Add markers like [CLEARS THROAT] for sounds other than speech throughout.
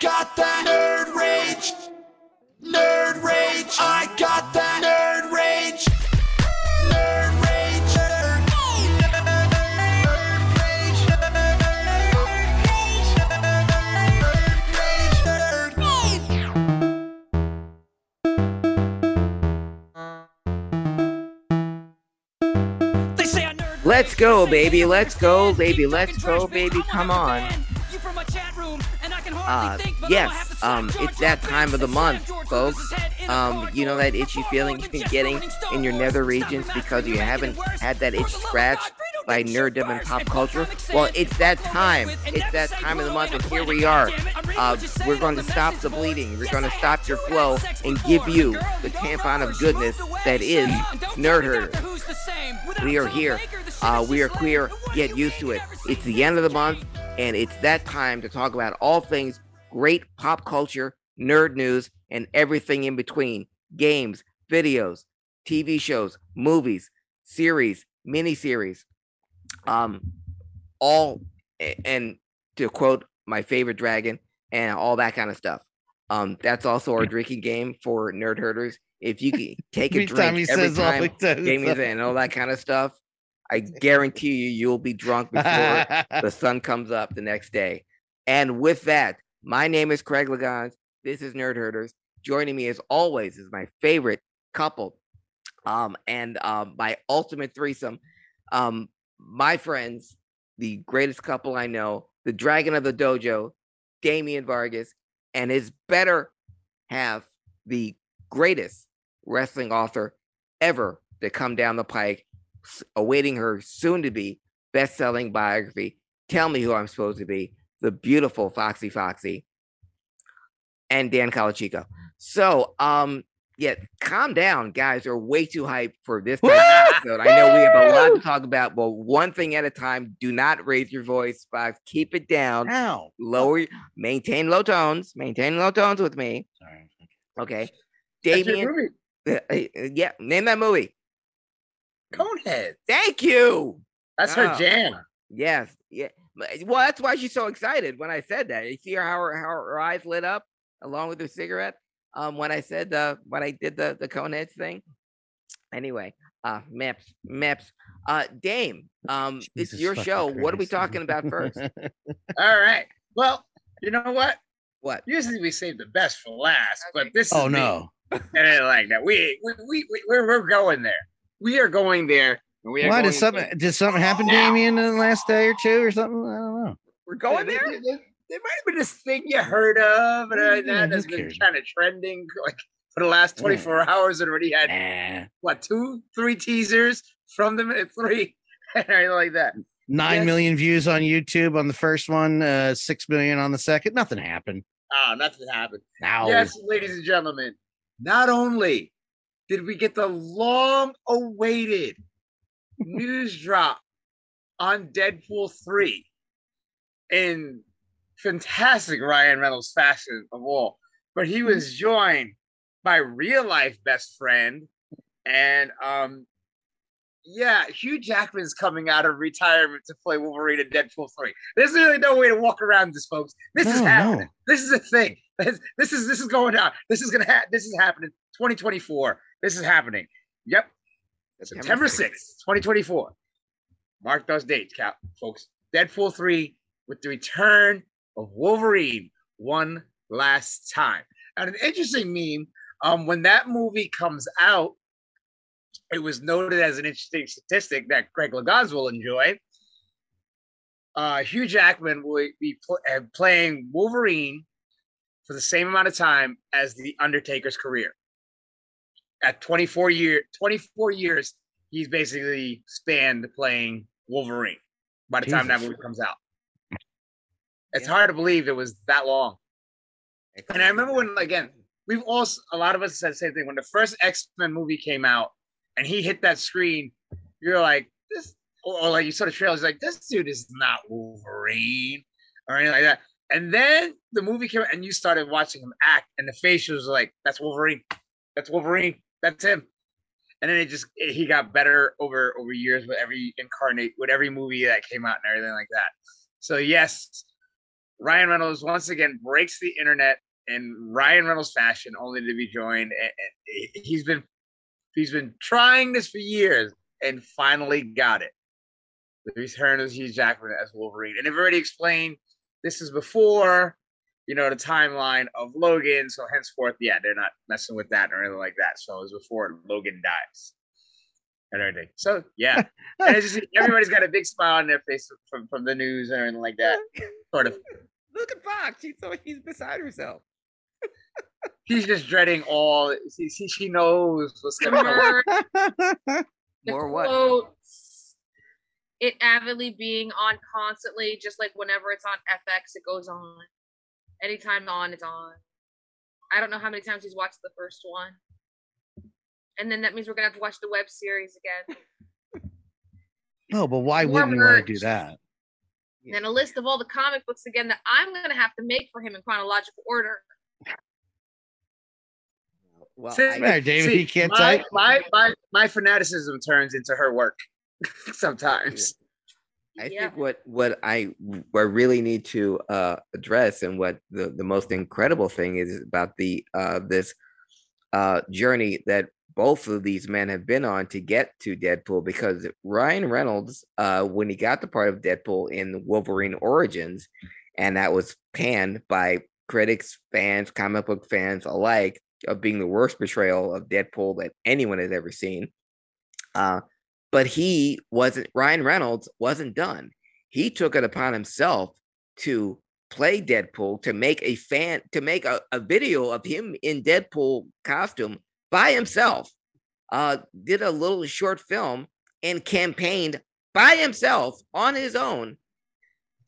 got that nerd rage. Nerd rage. I got that nerd rage. Nerd rage. Nerd rage. Nerd rage. Nerd rage. They say I nerd Let's go, baby. Let's go, baby. Let's go, baby. Come on. understand. You from a chat room, and I can Uh, yes, um, it's that time of the month, folks. Um, you know that itchy feeling you've been getting in your nether regions because you haven't had that itch scratched by nerddom and pop culture. Well, it's that time. It's that time of the month, and here we are. Uh, we're going to stop the bleeding. We're going to stop your flow and give you the tampon of goodness that is Nerd Herder. We are here. Uh, we are queer. Get used to it. It's the end of the month, and it's that time to talk about all things great pop culture, nerd news, and everything in between games, videos, TV shows, movies, series, miniseries. Um, all, and to quote my favorite dragon, and all that kind of stuff. Um, that's also our drinking game for nerd herders. If you can [LAUGHS] take a Every time drink every says time does, uh, is and all that kind of stuff, I [LAUGHS] guarantee you, you'll be drunk before the sun comes up the next day. And with that, my name is Craig Liggeons. This is Nerd Herders. Joining me as always is my favorite couple, um, and um, my ultimate threesome. Um, my friends, the greatest couple I know, the Dragon of the Dojo, Damian Vargas, and his better half, the greatest wrestling author ever to come down the pike, awaiting her soon to be best selling biography. Tell me who I'm supposed to be. The beautiful Foxy Foxxy and Dan Calachico. So, um, yeah, calm down, guys. You're way too hyped for this [LAUGHS] episode. I know we have a lot to talk about, but one thing at a time. Do not raise your voice, Fox. Keep it down. Ow. Lower, maintain low tones. Maintain low tones with me. Sorry. Okay, Damien. movie. uh, yeah, name that movie. Conehead. Thank you. That's Oh. her jam. Yes. Yeah. But- Well, that's why she's so excited when I said that. You see her how her, how her eyes lit up along with her cigarette. Um, when I said the when I did the the Coneheads thing. Anyway, uh, Meps, Meps, uh, Dame. Um, it's your fucking show. What are we talking about first? [LAUGHS] All right. Well, you know what? What? Usually we save the best for last, but this is oh me. no. [LAUGHS] And I ain't like that. We we we we we're, we're going there. We are going there. And we Why did something there. did something happen, Now. Damien, in the last day or two or something? I don't know. We're going There, there. there, there- there might have been this thing you heard of, and uh, Yeah, that has been cares? kind of trending [LAUGHS] like for the last Yeah. 24 hours. And already had Nah. what two, three teasers from them at three, [LAUGHS] and everything like that. Nine Yes. million views on YouTube on the first one, uh, six million on the second. Nothing happened. Ah, nothing happened. Now, Yes, ladies and gentlemen, not only did we get the long awaited news drop on Deadpool 3 in fantastic Ryan Reynolds fashion of all, but he was joined by real life best friend and um yeah, Hugh Jackman's coming out of retirement to play Wolverine in Deadpool 3. There's really no way to walk around this, folks. This is happening. no. This is a thing. This, this is this is going on. This is gonna happen. This is happening. 2024. This is happening. Yep. September 6th, 2024. Mark those dates, cap folks. Deadpool 3 with the return of Wolverine one last time. And an interesting meme. Um, when that movie comes out, it was noted as an interesting statistic that Greg Liggeons will enjoy. Uh, Hugh Jackman will be pl- uh, playing Wolverine for the same amount of time as the Undertaker's career. At 24 year 24 years, he's basically spanned playing Wolverine by the time that movie comes out. It's Yeah. hard to believe it was that long. And I remember when, again, we've all, a lot of us said the same thing. When the first X Men movie came out and he hit that screen, you're like, this, or, or like you saw the trailers, like, this dude is not Wolverine or anything like that. And then the movie came out and you started watching him act, and the facials was like, that's Wolverine. That's Wolverine. That's him. And then it just, he got better over over years with every incarnate, with every movie that came out and everything like that. So, yes, Ryan Reynolds once again breaks the internet in Ryan Reynolds fashion, only to be joined. He's been he's been trying this for years and finally got it. The return of Hugh Jackman as Wolverine, and I've already explained this is before you know the timeline of Logan. So henceforth, yeah, they're not messing with that or anything like that. So it was before Logan dies and everything. So yeah, [LAUGHS] and it's just everybody's got a big smile on their face from from the news and everything like that. Sort of. [LAUGHS] Look at Fox. She's so she's beside herself. She's [LAUGHS] just dreading all. She she, she knows what's coming. on. Remember More what? quotes, it avidly being on constantly, just like whenever it's on FX, it goes on. Anytime on, it's on. I don't know how many times he's watched the first one. And then that means we're gonna have to watch the web series again. [LAUGHS] No, but why More wouldn't you want to do that? And then a list of all the comic books again that I'm gonna have to make for him in chronological order. Well, See, I, There, David, you can't my, type. my my my fanaticism turns into her work [LAUGHS] sometimes. I Yeah. think what what I what I really need to uh, address and what the, the most incredible thing is about the uh, this uh, journey that both of these men have been on to get to Deadpool because Ryan Reynolds uh, when he got the part of Deadpool in Wolverine Origins and that was panned by critics, fans, comic book fans alike of being the worst portrayal of Deadpool that anyone has ever seen. Uh, but he wasn't Ryan Reynolds wasn't done. He took it upon himself to play Deadpool, to make a fan, to make a, a video of him in Deadpool costume by himself. Uh, did a little short film and campaigned by himself on his own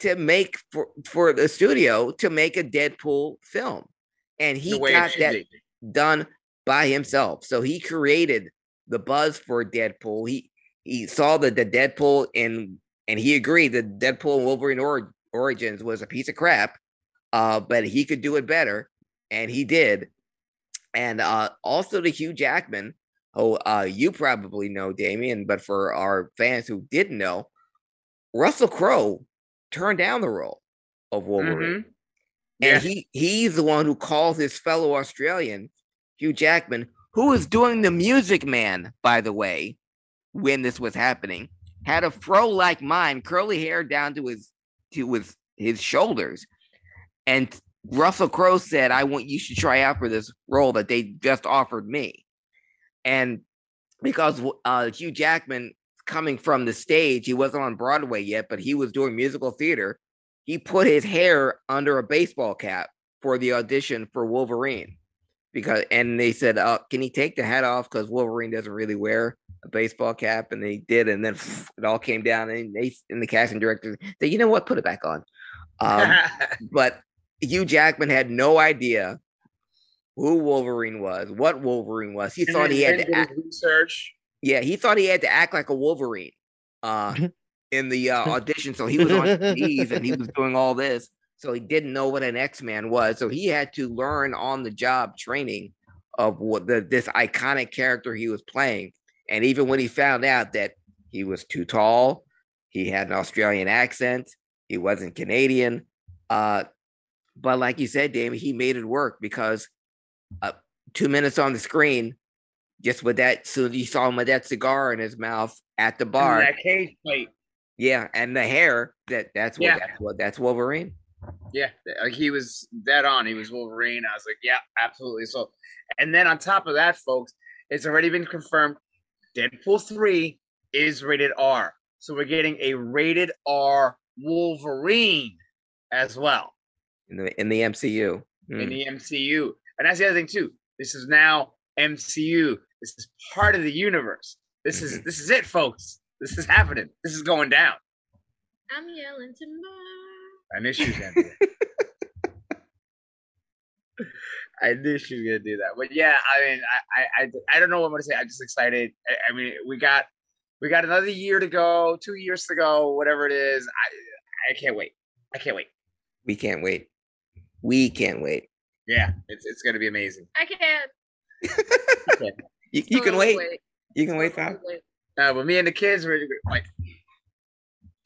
to make for for the studio to make a Deadpool film, and he the way it got that done by himself. So he created the buzz for Deadpool. He he saw that the Deadpool in and he agreed that Deadpool and Wolverine or, Origins was a piece of crap. Uh, but he could do it better, and he did. And uh, also to Hugh Jackman, who uh, you probably know, Damien, but for our fans who didn't know, Russell Crowe turned down the role of Wolverine. Mhm. Yeah. And he he's the one who calls his fellow Australian, Hugh Jackman, who is doing the Music Man, by the way, when this was happening, had a fro like mine, curly hair down to his to his his shoulders. And Russell Crowe said, I want you should try out for this role that they just offered me. And because uh, Hugh Jackman coming from the stage, he wasn't on Broadway yet, but he was doing musical theater. He put his hair under a baseball cap for the audition for Wolverine. Because and they said, uh, can he take the hat off? Because Wolverine doesn't really wear a baseball cap, and they did, and then it all came down, and they and the casting director said, you know what, put it back on. Um, [LAUGHS] but Hugh Jackman had no idea who Wolverine was, what Wolverine was. He And thought he had to did act, research. yeah, he thought he had to act like a Wolverine uh, in the uh, [LAUGHS] audition. So he was on his knees and he was doing all this. So he didn't know what an X Man was. So he had to learn on the job training of what the, this iconic character he was playing. And even when he found out that he was too tall, he had an Australian accent, he wasn't Canadian. Uh, but like you said, Damon, he made it work because uh, two minutes on the screen, just with that, soon you saw him with that cigar in his mouth at the And bar, that cage fight. yeah, and the hair, that that's what Yeah. that's what that's Wolverine. Yeah, like he was dead on. He was Wolverine. I was like, yeah, absolutely. So, and then on top of that, folks, it's already been confirmed. Deadpool three is rated R, so we're getting a rated R Wolverine as well in the in the MCU. in Mm. the MCU. And that's the other thing too. This is now MCU. This is part of the universe. This is this is it, folks. This is happening. This is going down. I'm yelling timber. I knew she was gonna do that. [LAUGHS] I knew she was gonna do that. But yeah, I mean, I, I, I, I don't know what I'm gonna say. I'm just excited. I, I mean, we got, we got another year to go, two years to go, whatever it is. I, I can't wait. I can't wait. We can't wait. We can't wait. Yeah, it's, it's gonna be amazing. I can't. [LAUGHS] You, you can Totally wait. You can wait, Fab. Totally Uh, but me and the kids were like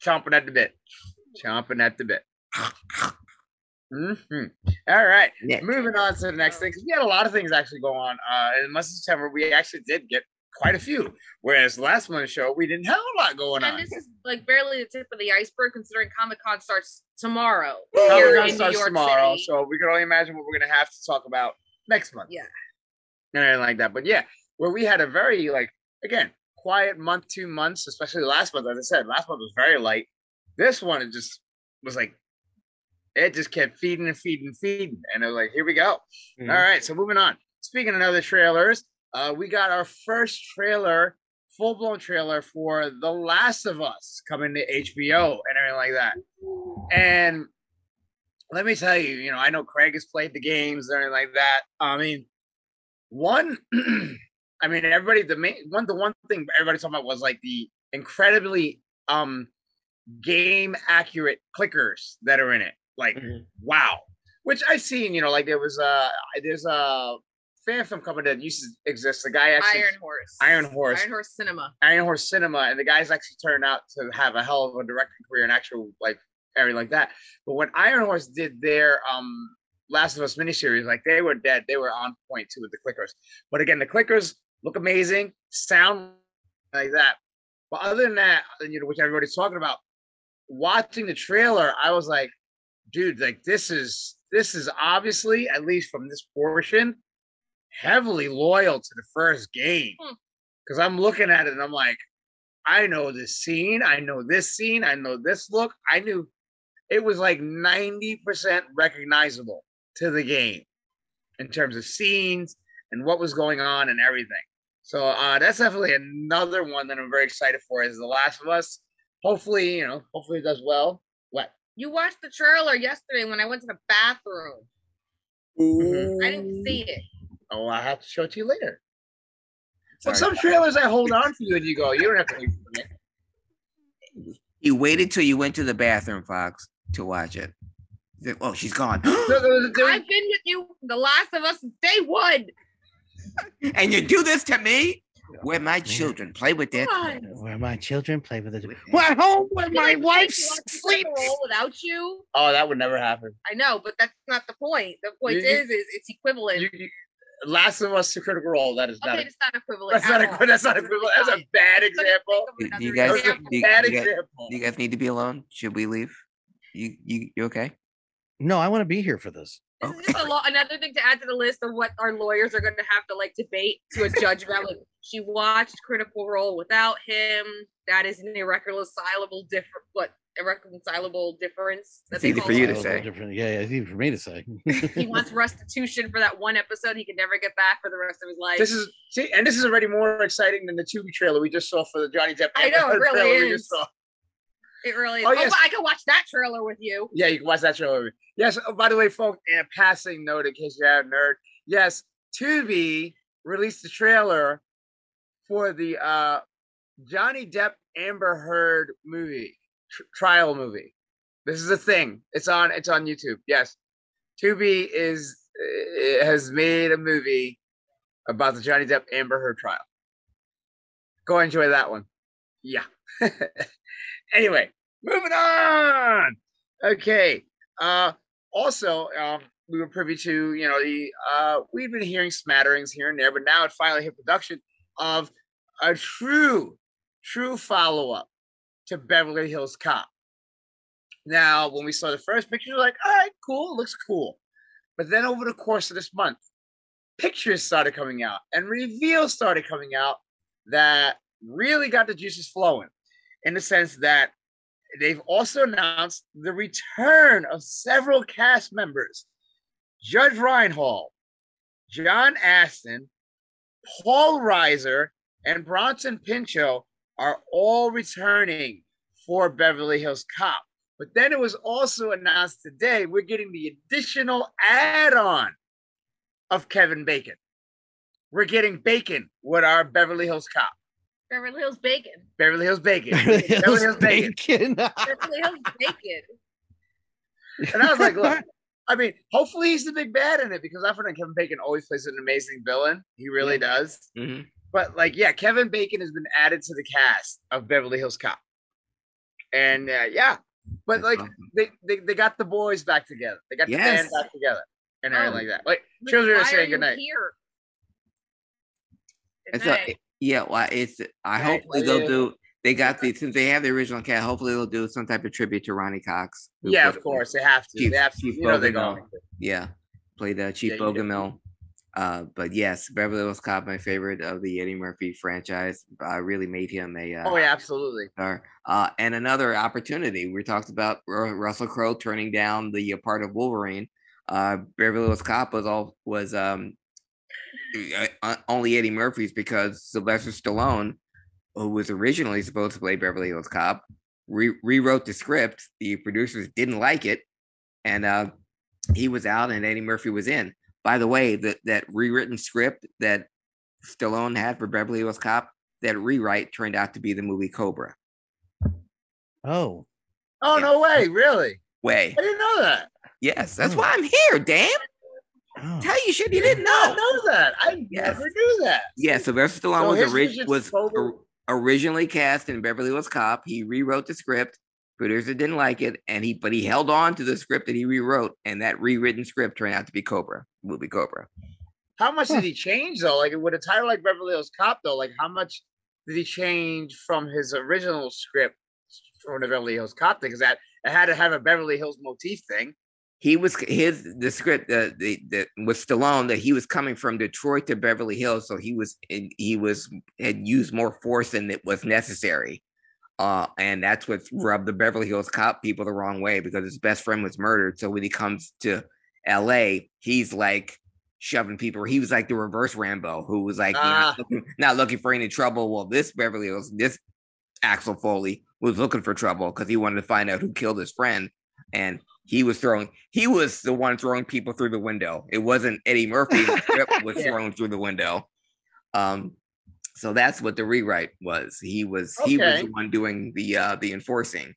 chomping at the bit, chomping at the bit. Mhm. All right. Nick. Moving on to the next thing, because we had a lot of things actually go on. Uh, in the month of September, we actually did get quite a few. Whereas last month's show, we didn't have a lot going And on. And this is like barely the tip of the iceberg, considering Comic Con starts tomorrow Comic Con in New starts York tomorrow, City. so we can only imagine what we're gonna have to talk about next month. Yeah. and everything like that. But yeah, where we had a very like again quiet month, two months, especially last month. As I said, last month was very light. This one it just was like it just kept feeding and feeding and feeding, and it was like, here we go. Mhm. All right, so moving on. Speaking of other trailers, uh, we got our first trailer, full blown trailer for The Last of Us coming to HBO and everything like that. And let me tell you, you know, I know Craig has played the games and everything like that. I mean, one, [CLEARS THROAT] I mean, everybody, the main one, the one thing everybody talking about was like the incredibly um game accurate clickers that are in it. Like, Mhm. wow. Which I've seen, you know, like there was a there's a fan film company that used to exist. The guy actually Iron Horse. Iron Horse. Iron Horse Cinema. Iron Horse Cinema, and the guy's actually turned out to have a hell of a directing career and actual like everything like that. But when Iron Horse did their um Last of Us miniseries, like they were dead, they were on point too with the clickers. But again, the clickers look amazing, sound like that. But other than that, you know, which everybody's talking about, watching the trailer, I was like, dude, like this is this is obviously, at least from this portion, heavily loyal to the first game. Hmm. Because I'm looking at it and I'm like, I know this scene, I know this scene, I know this look. I knew it was like 90% recognizable to the game in terms of scenes and what was going on and everything. So uh, that's definitely another one that I'm very excited for is The Last of Us. Hopefully, you know, hopefully it does well. What? You watched the trailer yesterday when I went to the bathroom. Mhm. I didn't see it. Oh, I have to show it to you later. Well, some trailers I hold on to you and you go, you don't have to wait for me. You waited till you went to the bathroom, Fox, to watch it. Oh, she's gone. There- [GASPS] there was- there was- I've been with you, The Last of Us, since day one. and you do this to me? Where my children play with it. Where my children play with it. We're home where my wife make you watch the sleeps. Without you. oh, that would never happen. I know, but that's not the point. The point You- you- is, is it's equivalent. You, you, Last of Us to Critical Role. That is not. okay, A, it's not equivalent. that's not a. That's not equivalent. That's a bad example. of Do- do you guys- a example. do you- bad you example. Do you guys need to be alone? Should we leave? You you you okay? No, I want to be here for this. This is just a law, another thing to add to the list of what our lawyers are going to have to like debate to a judge about. Like, she watched Critical Role without him. That is an irreconcilable different, what irreconcilable difference. That's easy for you to say. Different. Yeah, yeah, it's easy for me to say. He [LAUGHS] wants restitution for that one episode he can never get back for the rest of his life. This is see, and this is already more exciting than the Tubi trailer we just saw for the Johnny Depp. I know, it [LAUGHS] really trailer we is. It really is. Oh, Oh, yes. but I can watch that trailer with you. Yeah, you can watch that trailer. Yes. Oh, by the way, folks, in a passing note, in case you haven't nerd. yes, Tubi released the trailer for the uh Johnny Depp Amber Heard movie tr- trial movie. This is a thing. It's on. It's on YouTube. Yes, Tubi is uh, has made a movie about the Johnny Depp Amber Heard trial. Go enjoy that one. Yeah. [LAUGHS] anyway, moving on. Okay. Uh also, um, we were privy to, you know, the uh we've been hearing smatterings here and there, but now it finally hit production of a true, true follow-up to Beverly Hills Cop. Now, when we saw the first picture, we we're like, all right, cool, looks cool. But then over the course of this month, pictures started coming out and reveals started coming out that really got the juices flowing in the sense that they've also announced the return of several cast members Judge Reinhold, John Ashton, Paul Reiser, and Bronson Pinchot are all returning for Beverly Hills Cop. But then it was also announced today we're getting the additional add on of Kevin Bacon. We're getting Bacon with our Beverly Hills Cop. Beverly Hills Bacon. Beverly Hills Bacon. Beverly Beverly Hills Hills Bacon. Bacon. [LAUGHS] Beverly Hills Bacon. And I was like, look, [LAUGHS] I mean, hopefully he's the big bad in it because I find Kevin Bacon always plays an amazing villain. He really does. Mhm. But like, yeah, Kevin Bacon has been added to the cast of Beverly Hills Cop. And uh, yeah, But That's like awesome. they, they they got the boys back together. They got the band back together and everything Oh. like that. Like Like, children are saying you goodnight. Here? Good It's a, night. Yeah, well, it's I Right, hopefully they'll yeah. do. They got the since they have the original cat. Hopefully they'll do some type of tribute to Ronny Cox. Yeah, of course they have to. Chief- they have to. Chief You know they're going. to. Yeah, played uh, Chief Yeah. Bogomil. Uh, but yes, Beverly Hills Cop, my favorite of the Eddie Murphy franchise. I really made him a uh, Oh yeah, absolutely. star. Uh, and another opportunity we talked about Ru- Russell Crowe turning down the uh, part of Wolverine. Uh, Beverly Hills Cop was all was um uh, uh, only Eddie Murphy's because Sylvester Stallone, who was originally supposed to play Beverly Hills Cop, re- rewrote the script. The producers didn't like it, and uh, he was out, and Eddie Murphy was in. By the way, that that rewritten script that Stallone had for Beverly Hills Cop, that rewrite turned out to be the movie Cobra. Oh, Oh Yeah. no way, really? Way, I didn't know that. yes, that's Hmm. why I'm here. Damn, oh. tell you shit you didn't I know. know that. I Yes. never knew that. Yeah, Sylvester Stallone So was his orig- was Cobra- or- originally cast in Beverly Hills Cop. He rewrote the script. Producer didn't like it, and he but he held on to the script that he rewrote, and that rewritten script turned out to be Cobra, movie Cobra. How much did he change though? Like with a title like Beverly Hills Cop though, like how much did he change from his original script from the Beverly Hills Cop thing? Because that it had to have a Beverly Hills motif thing. He was his the script uh, the the was Stallone that he was coming from Detroit to Beverly Hills, so he was in- he was had used more force than it was necessary. Uh, and that's what rubbed the Beverly Hills Cop people the wrong way because his best friend was murdered. So when he comes to L.A., he's like shoving people. He was like the reverse Rambo, who was like Ah. not, looking, not looking for any trouble. Well, this Beverly Hills, this Axel Foley was looking for trouble because he wanted to find out who killed his friend, and he was throwing. He was the one throwing people through the window. It wasn't Eddie Murphy. The script [LAUGHS] was Yeah. thrown through the window. Um, so that's what the rewrite was. He was he was the one doing the uh the enforcing.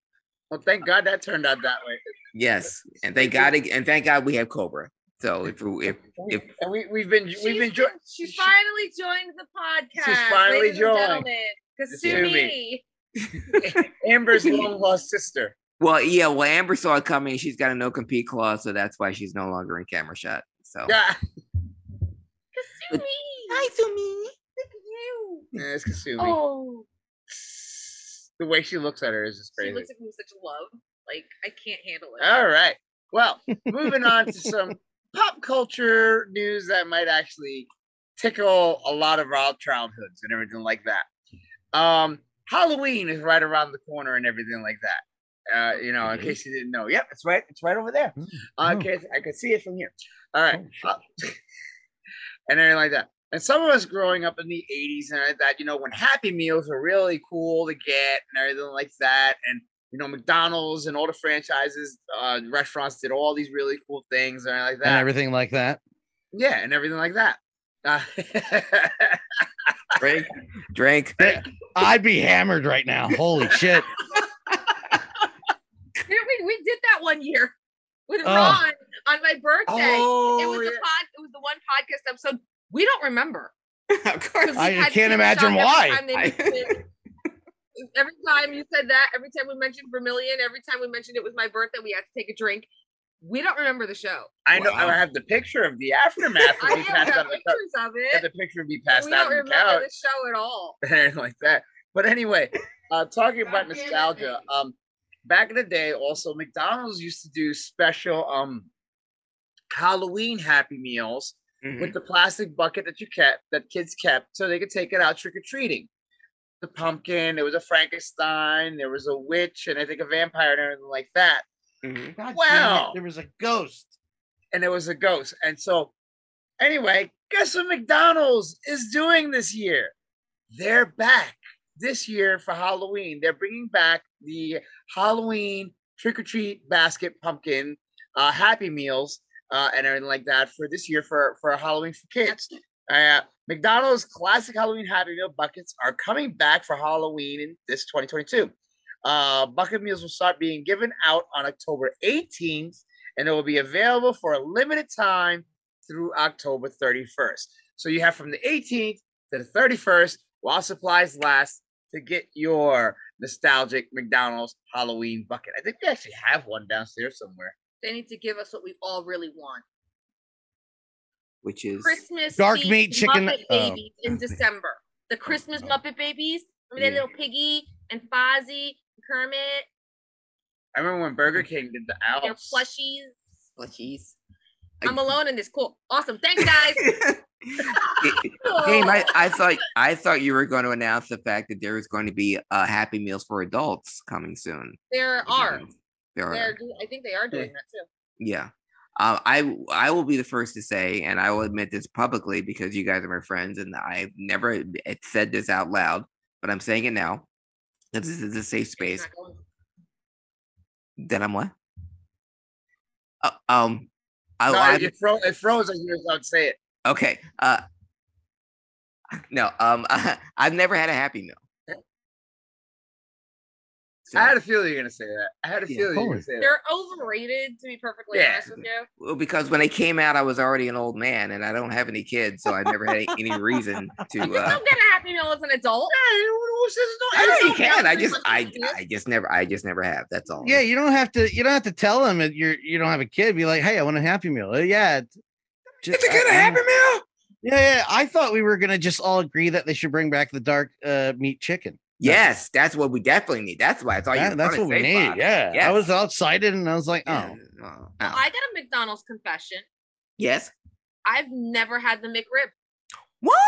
Well, thank God that turned out that way. Yes, and thank God and thank God we have Cobra. So if we- if if And we we've been we've been jo- she finally joined the podcast. finally ladies and joined. gentlemen. Kasumi. Kasumi. [LAUGHS] Amber's long lost sister. Well yeah well Amber saw it coming. She's got a no compete clause, so that's why she's no longer in camera shot. So Yeah, Kasumi. hi Sumi. Look at you. yeah it's Kasumi. Oh. The way she looks at her is just crazy. She looks at me with such love. Like I can't handle it. All right. Well, [LAUGHS] moving on to some pop culture news that might actually tickle a lot of our childhoods and everything like that. Um, Halloween is right around the corner and everything like that. Uh, you know, in case you didn't know. Yep, it's right. It's right over there. Mm. Uh, Oh. I could see it from here. All right. Oh. Uh, [LAUGHS] and everything like that. And some of us growing up in the 80s and that, you know, when Happy Meals were really cool to get and everything like that. And, you know, McDonald's and all the franchises, uh, restaurants did all these really cool things and everything like and that. everything like that. yeah, and everything like that. Uh, [LAUGHS] Drink, drink. I'd be hammered right now. Holy shit! [LAUGHS] We, we, we did that one year with Oh. Ron on my birthday. oh, it was yeah. the pod, it was the one podcast episode we don't remember. [LAUGHS] of 'cause course. I can't imagine stop every why. time mentioned- [LAUGHS] every time you said that, every time we mentioned Vermilion, every time we mentioned it was my birthday, we had to take a drink. We don't remember the show. I know. Wow. I have the picture of the [LAUGHS] aftermath I we have passed out on the pictures of I have it. the picture of me but passed We out don't on the remember couch. the show at all. and like that. But anyway, uh, talking about God damn it, nostalgia, um, back in the day, also McDonald's used to do special um Halloween Happy Meals Mhm. with the plastic bucket that you kept, that kids kept, so they could take it out trick or treating. The pumpkin, there was a Frankenstein, there was a witch, and I think a vampire and everything like that. Mhm. God damn it, Wow. there was a ghost. and there was a ghost. And so, anyway, guess what McDonald's is doing this year? They're back this year for Halloween. They're bringing back the Halloween trick or treat basket pumpkin uh, Happy Meals uh, and everything like that for this year for for Halloween for kids. Uh, McDonald's classic Halloween Happy Meal buckets are coming back for Halloween in this 2022. Uh, bucket meals will start being given out on October 18th and it will be available for a limited time through October 31st. So you have from the 18th to the 31st while supplies last to get your nostalgic McDonald's Halloween bucket. I think we actually have one downstairs somewhere. They need to give us what we all really want. which is Christmas Dark themed meat chicken- Muppet oh. babies [LAUGHS] in December. The Christmas oh. Muppet babies. Remember that Yeah. little piggy and Fozzie, and Kermit, I remember when Burger mm-hmm. King did the their Alps. plushies. plushies. I'm alone in this. Cool. Awesome. Thanks, guys. [LAUGHS] Game, I, I thought I thought you were going to announce the fact that there is going to be uh, Happy Meals for adults coming soon. there are. There are. They're, I think they are doing that too. Yeah. Um, I I will be the first to say, and I will admit this publicly because you guys are my friends, and I've never ad- ad- said this out loud, but I'm saying it now. that This is a safe space. Then I'm what? Uh, um, I, No, I it, fro- it froze as you were about to say it. Okay. Uh, no. Um, [LAUGHS] I've never had a Happy Meal. So- I had a feeling you were gonna say that. I had a Yeah, feeling you were gonna say that. They're overrated, to be perfectly Yeah. honest with you. Well, because when they came out, I was already an old man, and I don't have any kids, so I never had any reason to. You Uh, still get a Happy Meal as an adult. I know you can. I just, I. I just never, I just never have. That's all. Yeah, you don't have to. You don't have to tell them that you're you don't have a kid. Be like, hey, I want a Happy Meal. Uh, yeah, it's just- I- I- Meal. Yeah, yeah. I thought we were gonna just all agree that they should bring back the dark uh, meat chicken. Yes, that's what we definitely need. That's why it's all That- you. that's what we need. Yeah. I was all excited and I was like, oh, Yeah. Oh, Well. I got a McDonald's confession. yes. I've never had the McRib. What?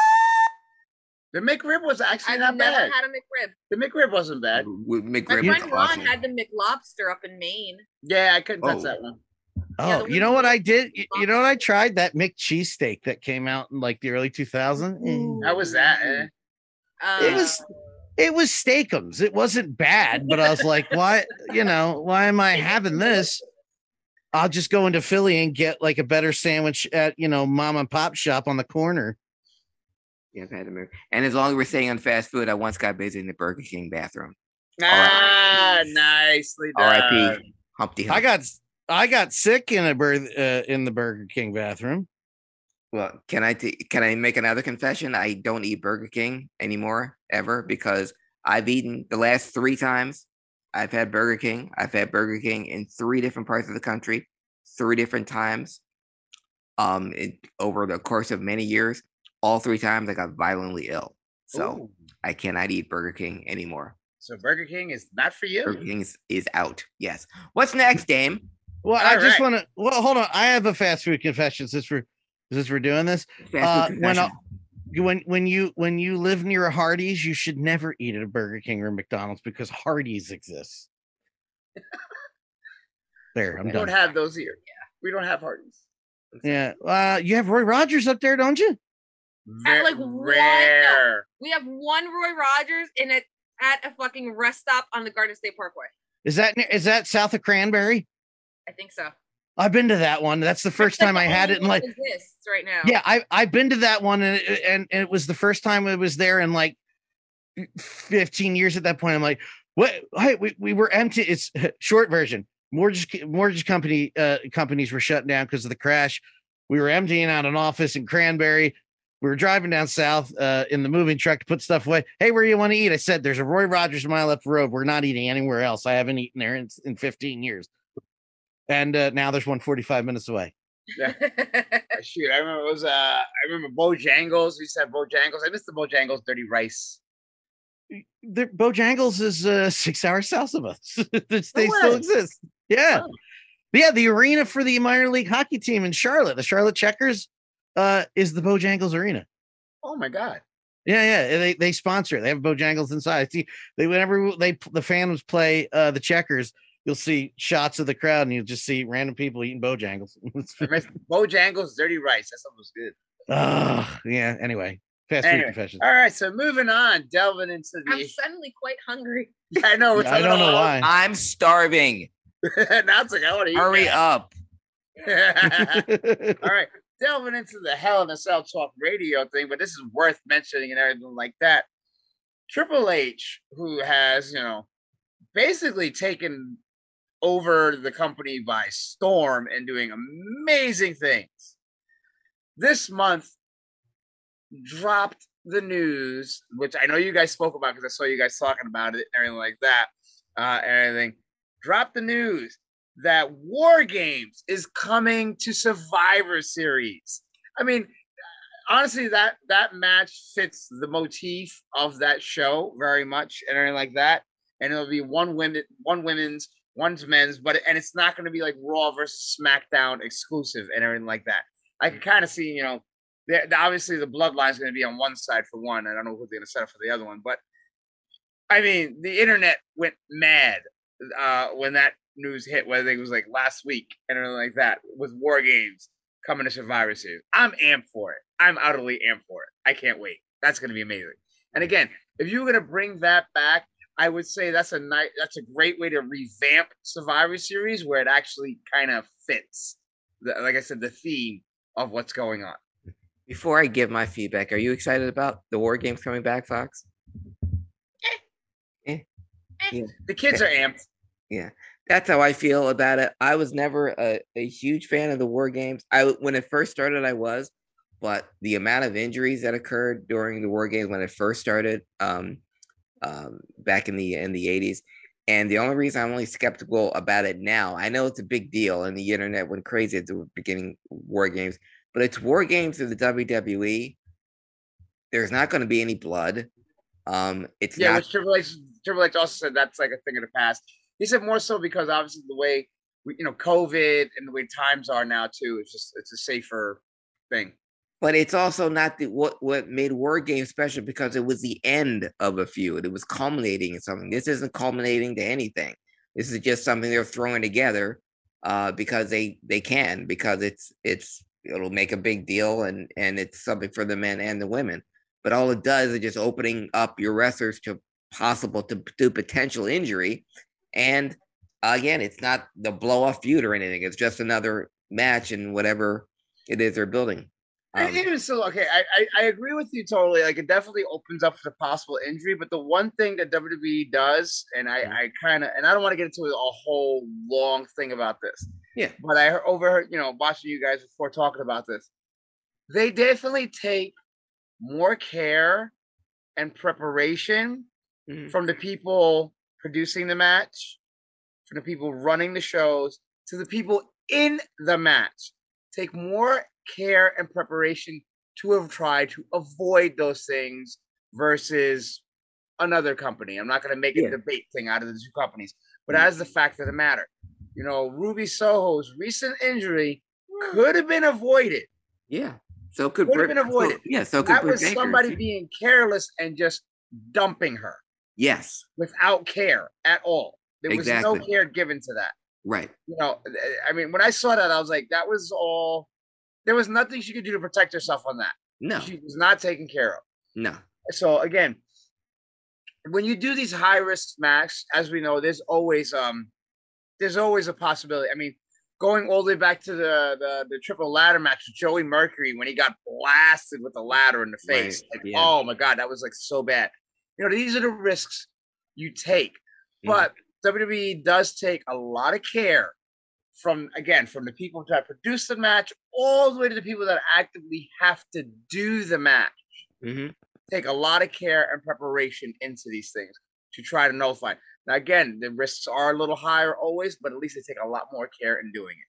The McRib was actually I've not never bad. had a McRib. The McRib wasn't bad. W- My friend Ron awesome. had the McLobster up in Maine. Yeah, I couldn't touch Oh. that one. Yeah, oh. the You know what I did? You, you know what I tried? That McCheesesteak that came out in like the early 2000s. How was that? Eh? Uh, It was it was steakums. It wasn't bad, but I was like, why, you know, why am I having this? I'll just go into Philly and get like a better sandwich at, you know, mom and pop shop on the corner. Yeah, I've had them. And as long as we're staying on fast food, I once got busy in the Burger King bathroom. Ah, nicely done. R.I.P. Humpty Hump. I got I got sick in a birth uh, in the Burger King bathroom. Well, can I t- can I make another confession? I don't eat Burger King anymore ever because I've eaten the last three times I've had Burger King. I've had Burger King in three different parts of the country, three different times. Um, it, over the course of many years, all three times I got violently ill, so Ooh. I cannot eat Burger King anymore. So Burger King is not for you. Burger King is, is out. Yes. What's next, Dame? Well, I All just want to. Well, hold on. I have a fast food confession since we're since we're doing this. Fast Uh, when. I- When when you when you live near a Hardee's, you should never eat at a Burger King or McDonald's because Hardee's exists. [LAUGHS] There, I'm We done. don't have those here. Yeah, we don't have Hardee's. Yeah, uh, you have Roy Rogers up there, don't you? Very like, what? rare. we have one Roy Rogers in it at a fucking rest stop on the Garden State Parkway. Is that is that south of Cranberry? I think so. I've been to that one. That's the first That's time I had it in like exists right now. yeah, I I've been to that one and it, and, and it was the first time it was there in like 15 years at that point. I'm like, what? Hey, we, we were empty. It's [LAUGHS] short version. Mortgage mortgage company uh, companies were shut down because of the crash. We were emptying out an office in Cranberry. We were driving down south uh, in the moving truck to put stuff away. Hey, where do you want to eat? I said, "There's a Roy Rogers mile up the road. We're not eating anywhere else. I haven't eaten there in, in 15 years." And uh, now there's one 45 minutes away. Shoot, I remember it was uh I remember Bojangles. We said Bojangles. I miss the Bojangles dirty rice. the Bojangles is uh, [LAUGHS] six hours south of us. [LAUGHS] They No still exist. Yeah. Oh. Yeah. The arena for the minor league hockey team in Charlotte, the Charlotte Checkers, uh, is the Bojangles Arena. Oh my god. Yeah, yeah. They they sponsor it. They have Bojangles inside. See, they whenever they the fans play uh the checkers, you'll see shots of the crowd and you'll just see random people eating Bojangles. [LAUGHS] I miss [LAUGHS] Bojangles dirty rice. That stuff was good. oh, yeah. Anyway, fast food Anyway, confessions. All right, so moving on, delving into the. I'm suddenly quite hungry. [LAUGHS] I know. we're I don't know why. I'm starving. about- now it's like I want to eat. Hurry up. up. All right, delving into the Hell in a Cell Talk radio thing, but this is worth mentioning and everything like that. Triple H, who has, you know, basically taken over the company by storm and doing amazing things, this month dropped the news, which I know you guys spoke about because I saw you guys talking about it and everything like that, uh, and everything. Dropped the news that War Games is coming to Survivor Series. I mean, honestly, that that match fits the motif of that show very much and everything like that. And it'll be one women, one women's, one's men's, but and it's not going to be like Raw versus SmackDown exclusive and everything like that. I can kind of see, you know, obviously the bloodline is going to be on one side for one. I don't know who they're going to set up for the other one, but I mean, the internet went mad uh, when that news hit. Whether it was like last week and everything like that, with War Games coming to Survivor Series. I'm amped for it. I'm utterly amped for it. I can't wait. That's going to be amazing. And again, if you were going to bring that back, I would say that's a nice, that's a great way to revamp Survivor Series where it actually kind of fits. The, like I said, the theme of what's going on. Before I give my feedback, are you excited about the War Games coming back, Fox? Eh. Eh. Eh. yeah The kids are amped. Yeah, that's how I feel about it. I was never a, a huge fan of the War Games. I when it first started, I was, but the amount of injuries that occurred during the War Games when it first started, um, um, back in the in the eighties, and the only reason I'm only skeptical about it now, I know it's a big deal, and the internet went crazy at the beginning of War Games, but it's War Games in the WWE. There's not going to be any blood. Um, it's Yeah, not which Triple H, Triple H also said that's like a thing of the past. He said more so because obviously the way we, you know COVID and the way times are now too. It's just it's a safer thing. But it's also not the what what made War Games special because it was the end of a feud. It was culminating in something. This isn't culminating to anything. This is just something they're throwing together uh, because they they can because it's it's it'll make a big deal and and it's something for the men and the women. But all it does is just opening up your wrestlers to possible to do potential injury, and again, it's not the blow off feud or anything. It's just another match and whatever it is they're building. I Um, still okay. I, I I agree with you totally. Like it definitely opens up for possible injury. But the one thing that WWE does, and I Mhm. I kind of and I don't want to get into a whole long thing about this. Yeah. But I overheard you know watching you guys before talking about this. They definitely take more care and preparation Mhm. from the people producing the match, from the people running the shows, to the people in the match. Take more care and preparation to have tried to avoid those things versus another company. I'm not going to make a Yeah. debate thing out of the two companies, but mm. as the fact of the matter, you know, Ruby Soho's recent injury mm. could have been avoided. Yeah. So could Could have been avoided. so- yeah. So could That was Baker. somebody being careless and just dumping her Yes. without care at all. There was no care given to that. Right. You know, eh, I mean, when I saw that, I was like, that was all. There was nothing she could do to protect herself on that. No. She was not taken care of. No. So again, when you do these high risk matches, as we know, there's always um, there's always a possibility. I mean, going all the way back to the the, the triple ladder match with Joey Mercury when he got blasted with the ladder in the Right, face. Like, yeah. oh my god, that was like so bad. You know, these are the risks you take. Mhm. But WWE does take a lot of care from again from the people that produce the match all the way to the people that actively have to do the match hmm take a lot of care and preparation into these things to try to nullify. Now, again, the risks are a little higher always, but at least they take a lot more care in doing it.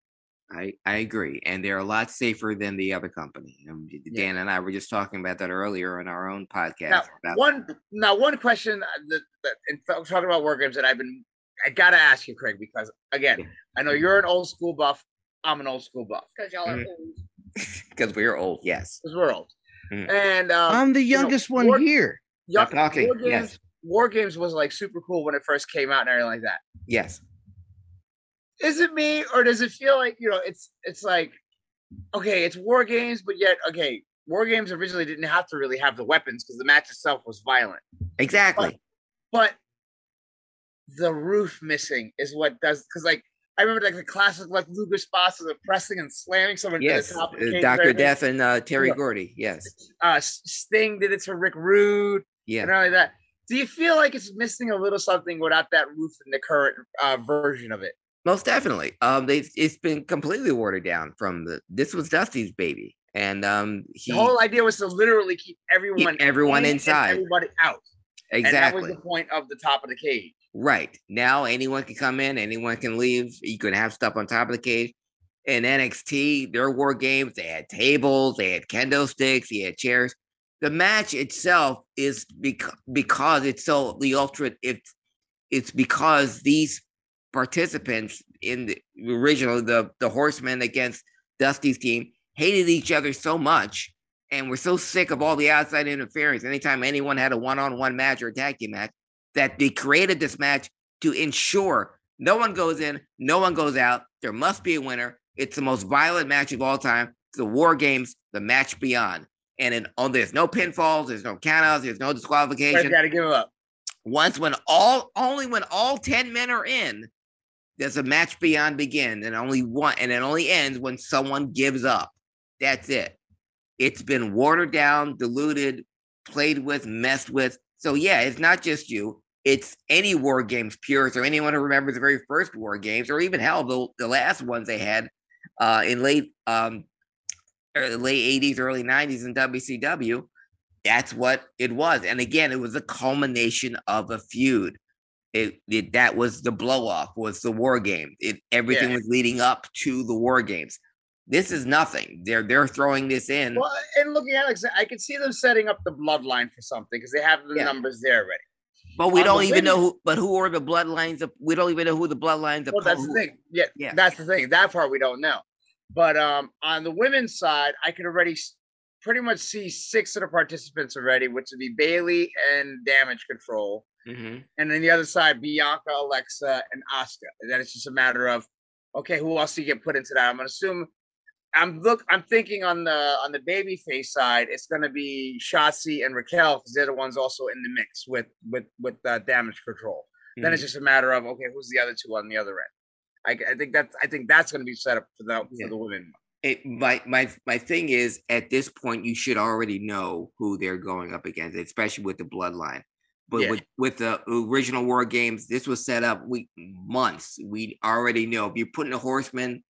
I I agree, and they're a lot safer than the other company. Um, Dan and I were just talking about that earlier in our own podcast. Now, one now, one question that, that in talking about war games that I've been, I gotta ask you, Craig, because again, I know you're an old school buff. I'm an old school buff Because y'all are Mhm. old. [LAUGHS] because we're old. Yes. because we're old. Mhm. And um, I'm the you know, youngest one war- here. Yup, Stop talking, War games, yes. War games was like super cool when it first came out and everything like that. Yes. is it me or does it feel like you know it's it's like okay it's war games but yet okay war games originally didn't have to really have the weapons because the match itself was violent Exactly. but the roof missing is what does because like i remember like the classic like luger spots of the pressing and slamming someone to the top of the uh, Doctor. Death and uh, Terry Yeah. Gordy. Yes. uh sting did it to rick rude Yeah. and all of that do you feel like it's missing a little something without that roof in the current uh, version of it Most definitely. Um, they it's been completely watered down from the. This was Dusty's baby. and um, he The whole idea was to literally keep everyone everyone in inside. everybody out. And that was exactly the point of the top of the cage. Right now. Anyone can come in, anyone can leave. You can have stuff on top of the cage. In NXT, their war games, they had tables, they had kendo sticks, they had chairs. The match itself is because it's so the ultra. It's it's because these participants in the original the the Horsemen against Dusty's team hated each other so much and were so sick of all the outside interference. Anytime anyone had a one-on-one match or a tag team match, that they created this match to ensure no one goes in, no one goes out. There must be a winner. It's the most violent match of all time. It's the War Games, the match beyond. And in, oh, there's no pinfalls, there's no countouts, there's no disqualification got to give up. once when all only when all 10 men are in does a match beyond begin and only one and it only ends when someone gives up that's it it's been watered down diluted played with messed with so yeah it's not just you it's any war games purists or anyone who remembers the very first war games or even hell the, the last ones they had uh in late um er, late 80s early 90s in wcw that's what it was. And again, it was a culmination of a feud. It, it that was the blow off, was the war game. It everything Yeah. was leading up to the war games. This is nothing. They're they're throwing this in. Well, and looking at it, I I can see them setting up the bloodline for something because they have the Yeah. numbers there already. But we on don't even know who but who are the bloodlines of we don't even know who the bloodlines of Well, that's the thing. Yeah, Yeah. that's the thing. That part we don't know. But um, on the women's side, I could already pretty much see six of the participants already, which would be Bayley and Damage Control, hmm and then the other side, Bianca, Alexa, and Asuka. And then it's just a matter of, okay, who else do you get put into that? I'm gonna assume. I'm look. I'm thinking on the on the baby face side, it's gonna be Shotzi and Raquel because they're the ones also in the mix with with with uh, Damage Control. Then it's just a matter of okay, who's the other two on the other end? I, I think that's I think that's going to be set up for the Yeah. for the women. it, my my my thing is at this point you should already know who they're going up against, especially with the bloodline. But Yeah. with with the original war games, this was set up we months. We already know if you're putting a horseman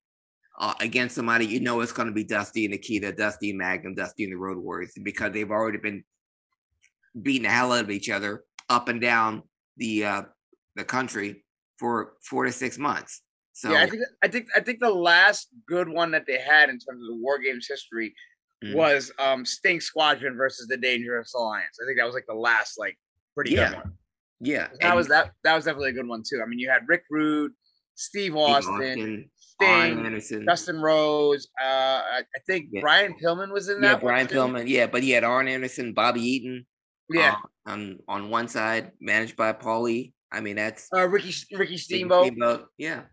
uh, against somebody, you know it's going to be Dusty and Nikita, Dusty and Magnum, Dusty and the Road Warriors because they've already been beating the hell out of each other up and down the uh, the country for four to six months. So yeah, I think I think I think the last good one that they had in terms of the war games history Mm. was um Sting Squadron versus the Dangerous Alliance. I think that was like the last like pretty Yeah. good one. yeah, That and was that that was definitely a good one too. I mean, you had Rick Rude, Steve Steve Austin, Austin, Sting, Anderson, Dustin Rhodes. Uh, I, think Yeah. Brian Pillman was in yeah, that. one, Brian too. Pillman, yeah, but he had Arn Anderson, Bobby Eaton, Yeah, uh, on on one side, managed by Paulie. I mean, that's uh, Ricky Ricky Ricky Steamboat. Steamboat. Yeah,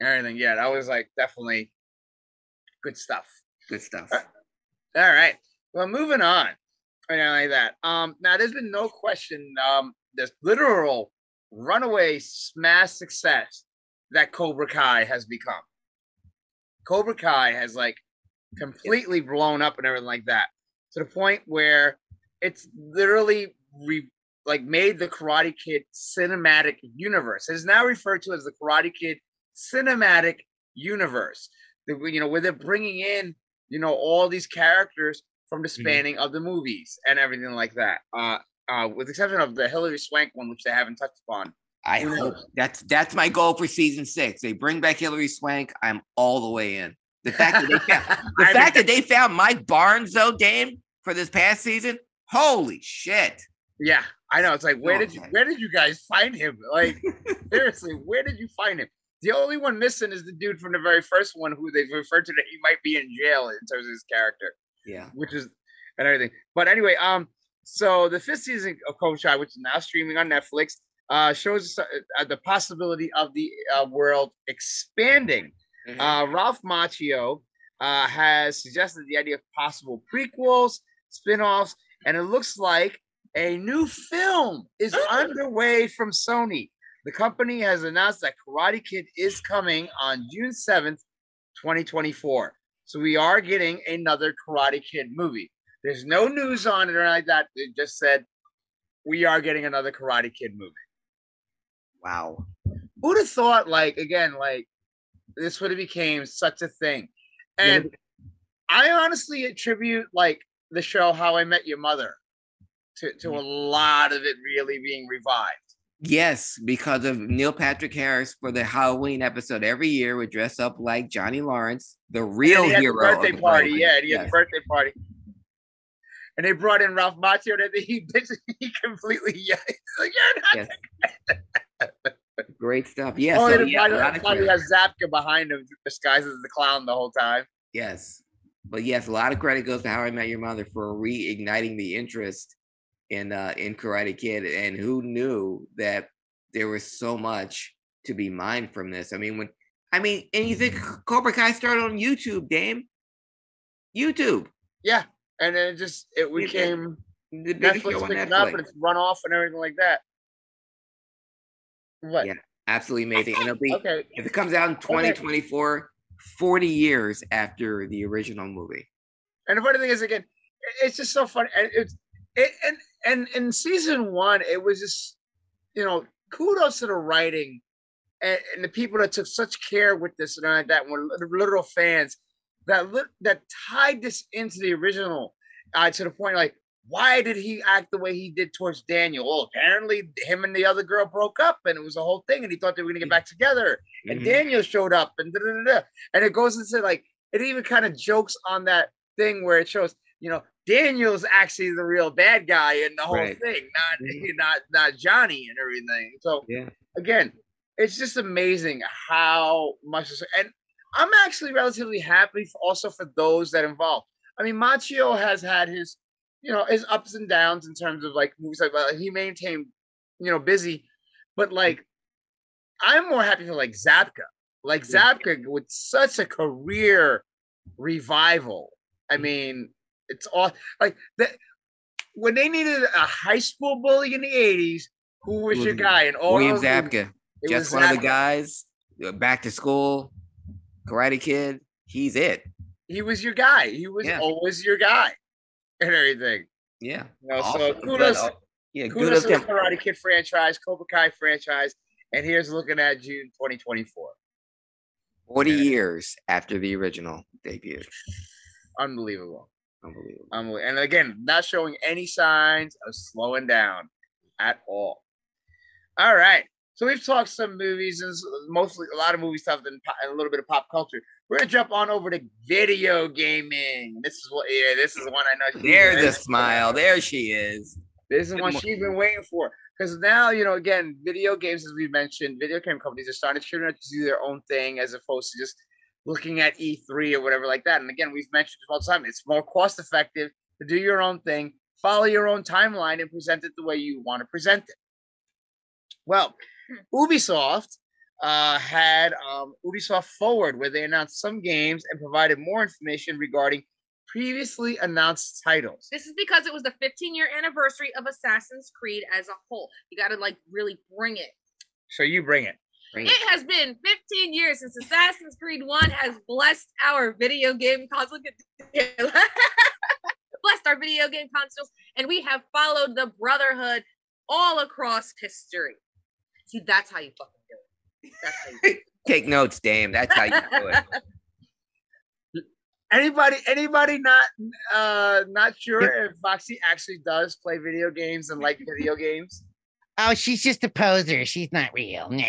everything. Yeah, that was like definitely good stuff. good stuff. All right. Well, moving on. Anything like that. Um, now there's been no question. Um, this literal runaway smash success that Cobra Kai has become. Cobra Kai has like completely blown up and everything like that to the point where it's literally re- like made the Karate Kid cinematic universe. It is now referred to as the Karate Kid cinematic universe. The- You know, where they're bringing in, you know, all these characters from the spanning of the movies and everything like that. Uh, uh, with the exception of the Hilary Swank one, which they haven't touched upon. I hope that's that's my goal for season six. They bring back Hilary Swank. I'm all the way in. The fact that they found, [LAUGHS] the I mean, fact that they found Mike Barnes though, Dame, for this past season. Holy shit! Yeah, I know. It's like, where Oh, did you where did you guys find him? Like, [LAUGHS] seriously, where did you find him? The only one missing is the dude from the very first one who they've referred to that he might be in jail in terms of his character, Yeah. which is and everything. But anyway, um, so the fifth season of Cobra Kai, which is now streaming on Netflix, uh, shows us uh, the possibility of the uh, world expanding. Mhm. Uh, Ralph Macchio uh, has suggested the idea of possible prequels, spin-offs, and it looks like a new film is [GASPS] underway from Sony. The company has announced that Karate Kid is coming on June 7th, 2024. So we are getting another Karate Kid movie. There's no news on it or anything like that. They just said we are getting another Karate Kid movie. Wow. Who'd have thought, like, again, like this would have became such a thing. Yeah, And I honestly attribute like the show How I Met Your Mother to to mm. a lot of it really being revived. Yes, because of Neil Patrick Harris for the Halloween episode every year would dress up like Johnny Lawrence, the real And he had the hero. of birthday the party, program. yeah, and he had Yes. the birthday party. And they brought in Ralph Macchio, and he [LAUGHS] he completely yeah, [LAUGHS] like you're not. Yes. Great stuff. Yeah. oh, so, yeah, a lot of finally credit. has Zabka behind him, disguised as the clown the whole time. Yes. But yes, a lot of credit goes to How I Met Your Mother for reigniting the interest in uh in Karate Kid. And who knew that there was so much to be mined from this? I mean, when I mean, and you think Cobra Kai started on YouTube, Dame? YouTube. Yeah, and then it just it became The biggest show Netflix on picked it up and it's run off and everything like that. What? Yeah. Absolutely amazing. And it'll be Okay. if it comes out in 2024, 40 years after the original movie. And the funny thing is, again, it's just so funny. And it's it, and and in season one, it was just you know kudos to the writing and, and the people that took such care with this and all like that. Were lit- literal fans that that tied this into the original uh, to the point like. Why did he act the way he did towards Daniel? Well, apparently him and the other girl broke up, and it was a whole thing, and he thought they were gonna get back together. and Mhm. Daniel showed up and da, da, da, and it goes into like it even kind of jokes on that thing where it shows you know Daniel's actually the real bad guy in the whole Right. thing, not Mhm. [LAUGHS] not not Johnny and everything. So Yeah. again, it's just amazing how much and I'm actually relatively happy for, also for those that involved. I mean, Macchio has had his you know his ups and downs in terms of like movies like well, he maintained you know busy, but mm. like I'm more happy for like Zabka. Like. Zabka with such a career revival. I mm. mean, it's all like that when they needed a high school bully in the 80s, who was your guy? And all William Zabka. just one of the guys. Back to school, Karate Kid. He's it. He was your guy. He was Yeah. always your guy and everything. Yeah. You know, Awesome. so kudos, uh, yeah. kudos Kudos to the Karate Kid franchise, Cobra Kai franchise, and here's looking at June 2024. 40 Yeah. years after the original debut. Unbelievable. Unbelievable. Unbelievable. And again, not showing any signs of slowing down at all. All right. So we've talked some movies and mostly a lot of movie stuff and, a little bit of pop culture. We're gonna jump on over to video gaming. This is what yeah, this is the one I know. There's a smile. There she is. This is what she's been waiting for. Because now, you know, again, video games, as we mentioned, video game companies are starting to try to do their own thing as opposed to just looking at E3 or whatever like that. And again, we've mentioned all the time. It's more cost effective to do your own thing, follow your own timeline, and present it the way you want to present it. Well, Ubisoft uh, had um, Ubisoft Forward, where they announced some games and provided more information regarding previously announced titles. This is because it was the 15 year anniversary of Assassin's Creed as a whole. You got to like really bring it. So you bring it. Bring It has been 15 years since Assassin's Creed 1 has blessed our video game console. [LAUGHS] blessed our video game consoles, and we have followed the Brotherhood all across history. See, that's how you fucking do it. That's how you do it. [LAUGHS] Take notes, Dame. That's how you do it. Anybody, anybody not uh not sure if Foxy actually does play video games and like video games? Oh, she's just a poser. She's not real. Nah.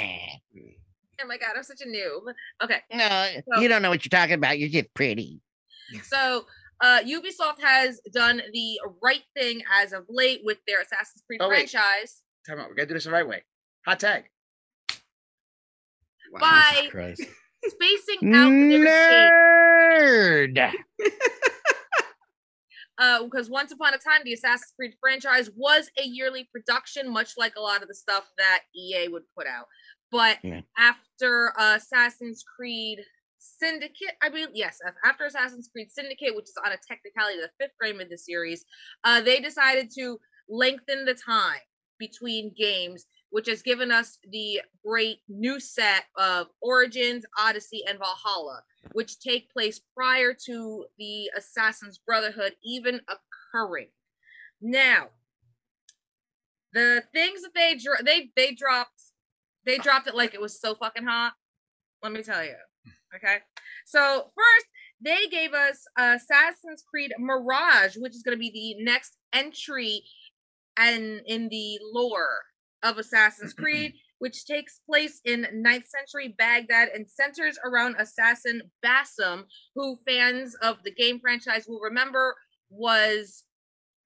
Oh my god, I'm such a noob. Okay, No, So- you don't know what you're talking about. You're just pretty. so uh Ubisoft has done the right thing as of late with their Assassin's Creed Oh, wait. franchise Time out. We gotta do this the right way. Hot tag. Wow. by Christ. spacing out their escape. Nerd. [LAUGHS] uh, because once upon a time, the Assassin's Creed franchise was a yearly production, much like a lot of the stuff that EA would put out. But Yeah. after uh, Assassin's Creed Syndicate, I believe, yes, after Assassin's Creed Syndicate, which is on a technicality the fifth game of the series, uh, they decided to lengthen the time between games, which has given us the great new set of Origins, Odyssey, and Valhalla which take place prior to the Assassin's Brotherhood even occurring. Now, the things that they dro- they they dropped they dropped it like it was so fucking hot. Let me tell you. Okay. So first, they gave us Assassin's Creed Mirage, which is going to be the next entry and in the lore of Assassin's [CLEARS THROAT] Creed, which takes place in 9th century Baghdad and centers around assassin Basim, who fans of the game franchise will remember was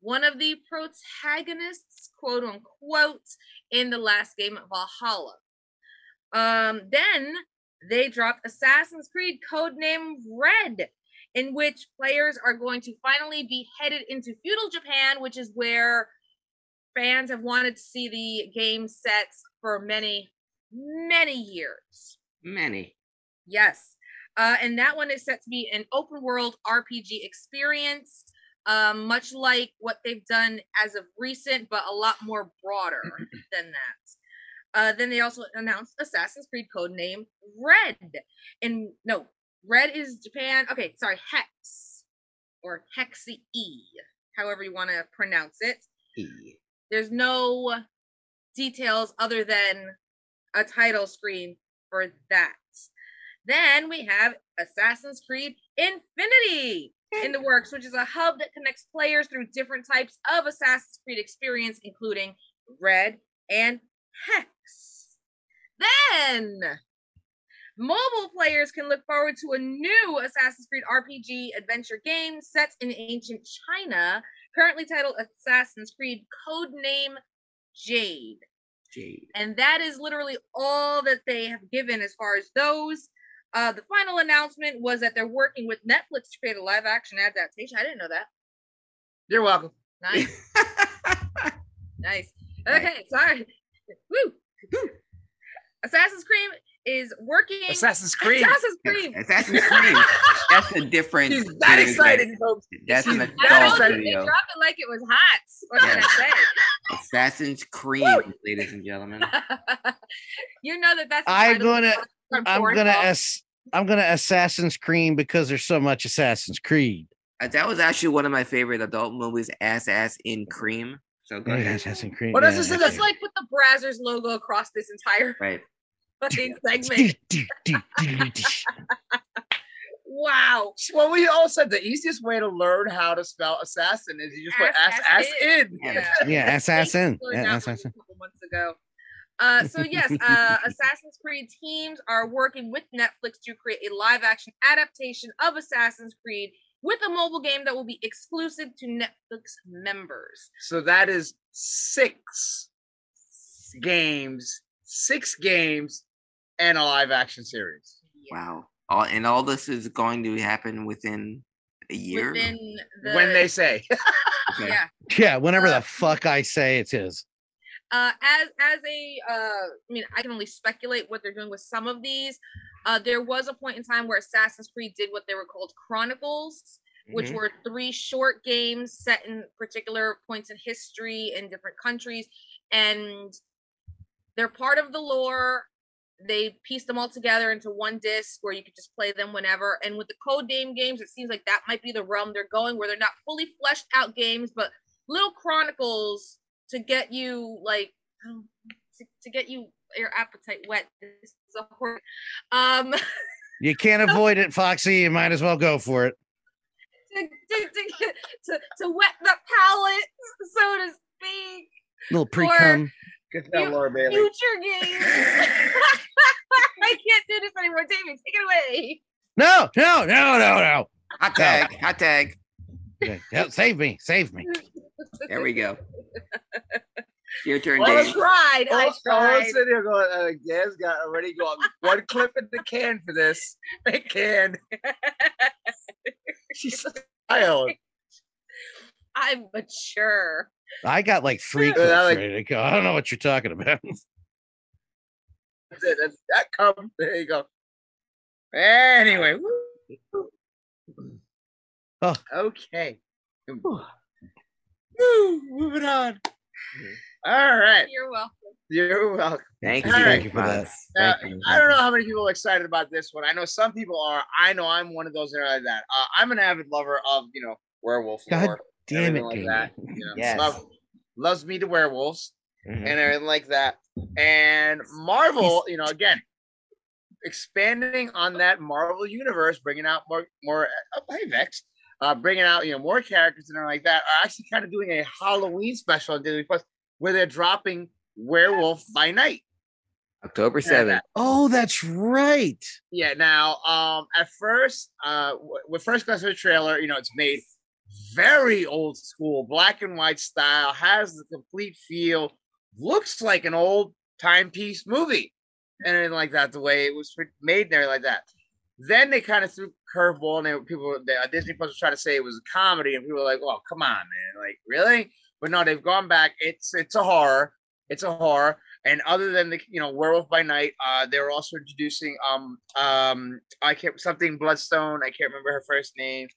one of the protagonists, quote unquote, in the last game of Valhalla. Um, then they dropped Assassin's Creed codename Red, in which players are going to finally be headed into feudal Japan, which is where fans have wanted to see the game sets for many, many years. Many. Yes. Uh, and that one is set to be an open world RPG experience, um, much like what they've done as of recent, but a lot more broader [CLEARS THROAT] than that. Uh, then they also announced Assassin's Creed codename Red. And no, Red is Japan. Okay, sorry, Hex or Hexi E, however you want to pronounce it. E. There's no details other than a title screen for that. Then we have Assassin's Creed Infinity in the works, which is a hub that connects players through different types of Assassin's Creed experience, including Red and Hex. Then mobile players can look forward to a new Assassin's Creed RPG adventure game set in ancient China, currently titled Assassin's Creed Codename Jade. Jade. And that is literally all that they have given as far as those. Uh, the final announcement was that they're working with Netflix to create a live action adaptation. I didn't know that. You're welcome. Nice. [LAUGHS] nice. Okay, sorry. Woo. Assassin's Creed is working. Assassin's Creed. Assassin's Creed. Assassin's Creed. That's a different. He's that video excited, game. folks. That's an He's I that adult told you, they video. dropped it like it was hot. What can Yeah. I Assassin's Creed, ladies and gentlemen. [LAUGHS] you know that that's. the I'm gonna- I'm gonna ass- I'm gonna Assassin's Creed because there's so much Assassin's Creed. Uh, That was actually one of my favorite adult movies, Ass Ass in Cream. So go Yeah, ahead. Assassin's Creed. What does yeah, it say Just that's like put the Brazzers logo across this entire Right. [LAUGHS] fucking segment. Wow. Well, we all said the easiest way to learn how to spell assassin is you just put Ass, ass ass ass in. in. Yeah. yeah, assassin. Yeah, assassin. A couple months ago. Uh, so yes, uh, [LAUGHS] Assassin's Creed teams are working with Netflix to create a live-action adaptation of Assassin's Creed with a mobile game that will be exclusive to Netflix members. So that is six games, six games, and a live action series. Wow. All and all this is going to happen within a year. Within the, when they say, [LAUGHS] Okay. yeah. Yeah, whenever Uh, the fuck I say it is. uh, as as a uh, I mean, I can only speculate what they're doing with some of these. Uh, there was a point in time where Assassin's Creed did what they were called Chronicles, which Mhm. were three short games set in particular points in history in different countries, and they're part of the lore. They pieced them all together into one disc where you could just play them whenever. And with the code name games, it seems like that might be the realm they're going, where they're not fully fleshed out games, but little chronicles to get you like um, to, to get you your appetite wet. This is a hor- um You can't [LAUGHS] avoid it, Foxy. You might as well go for it. to, to, to, [LAUGHS] to, to wet the palate, so to speak. little pre cum. Good job, You- Laura Bailey. Future games. [LAUGHS] I can't do this anymore. David, take it away. No, no, no, no, no. Hot tag. Hot tag. Yeah, help- save me, save me. There we go. Your turn, Well, Dave. tried. I Oh, I'm sitting here going, uh, Gaz got already got one clip in the can for this. They can. [LAUGHS] She's a child. I'm mature. I got like three Yeah, clips I like- go. [LAUGHS] I don't know what you're talking about. That's it. That's, that comes. [LAUGHS] There you go. Anyway. Oh. Okay. Woo, moving on. All right. You're welcome. You're welcome. Thank you. All right. Thank you for that. Now, Thank you. I don't know how many people are excited about this one. I know some people are. I know I'm one of those that are like that. Uh, I'm an avid lover of, you know, werewolf God lore, Damn it, like that. [LAUGHS] You know, Yes. love, loves me to werewolves Mhm. and everything like that. And Marvel, you know, again, expanding on that Marvel universe, bringing out more more. Uh, hey Vex, uh, bringing out you know more characters and everything like that. Are actually kind of doing a Halloween special on Disney Plus where they're dropping Werewolf by Night. October Yeah, 7th. that- Oh, that's right. Yeah. Now, um, at first, uh, w- when first glance of the trailer, you know, it's made very old school, black and white style, has the complete feel, looks like an old timepiece movie, and like that. The way it was made everything like that. Then they kind of threw curveball, and they, people, they, uh, Disney Plus was trying to say it was a comedy, and people were like, "Oh, come on, man! Like, really?" But no, they've gone back. It's it's a horror. It's a horror. And other than the you know Werewolf by Night, uh, they're also introducing um um I can't something Bloodstone. I can't remember her first name,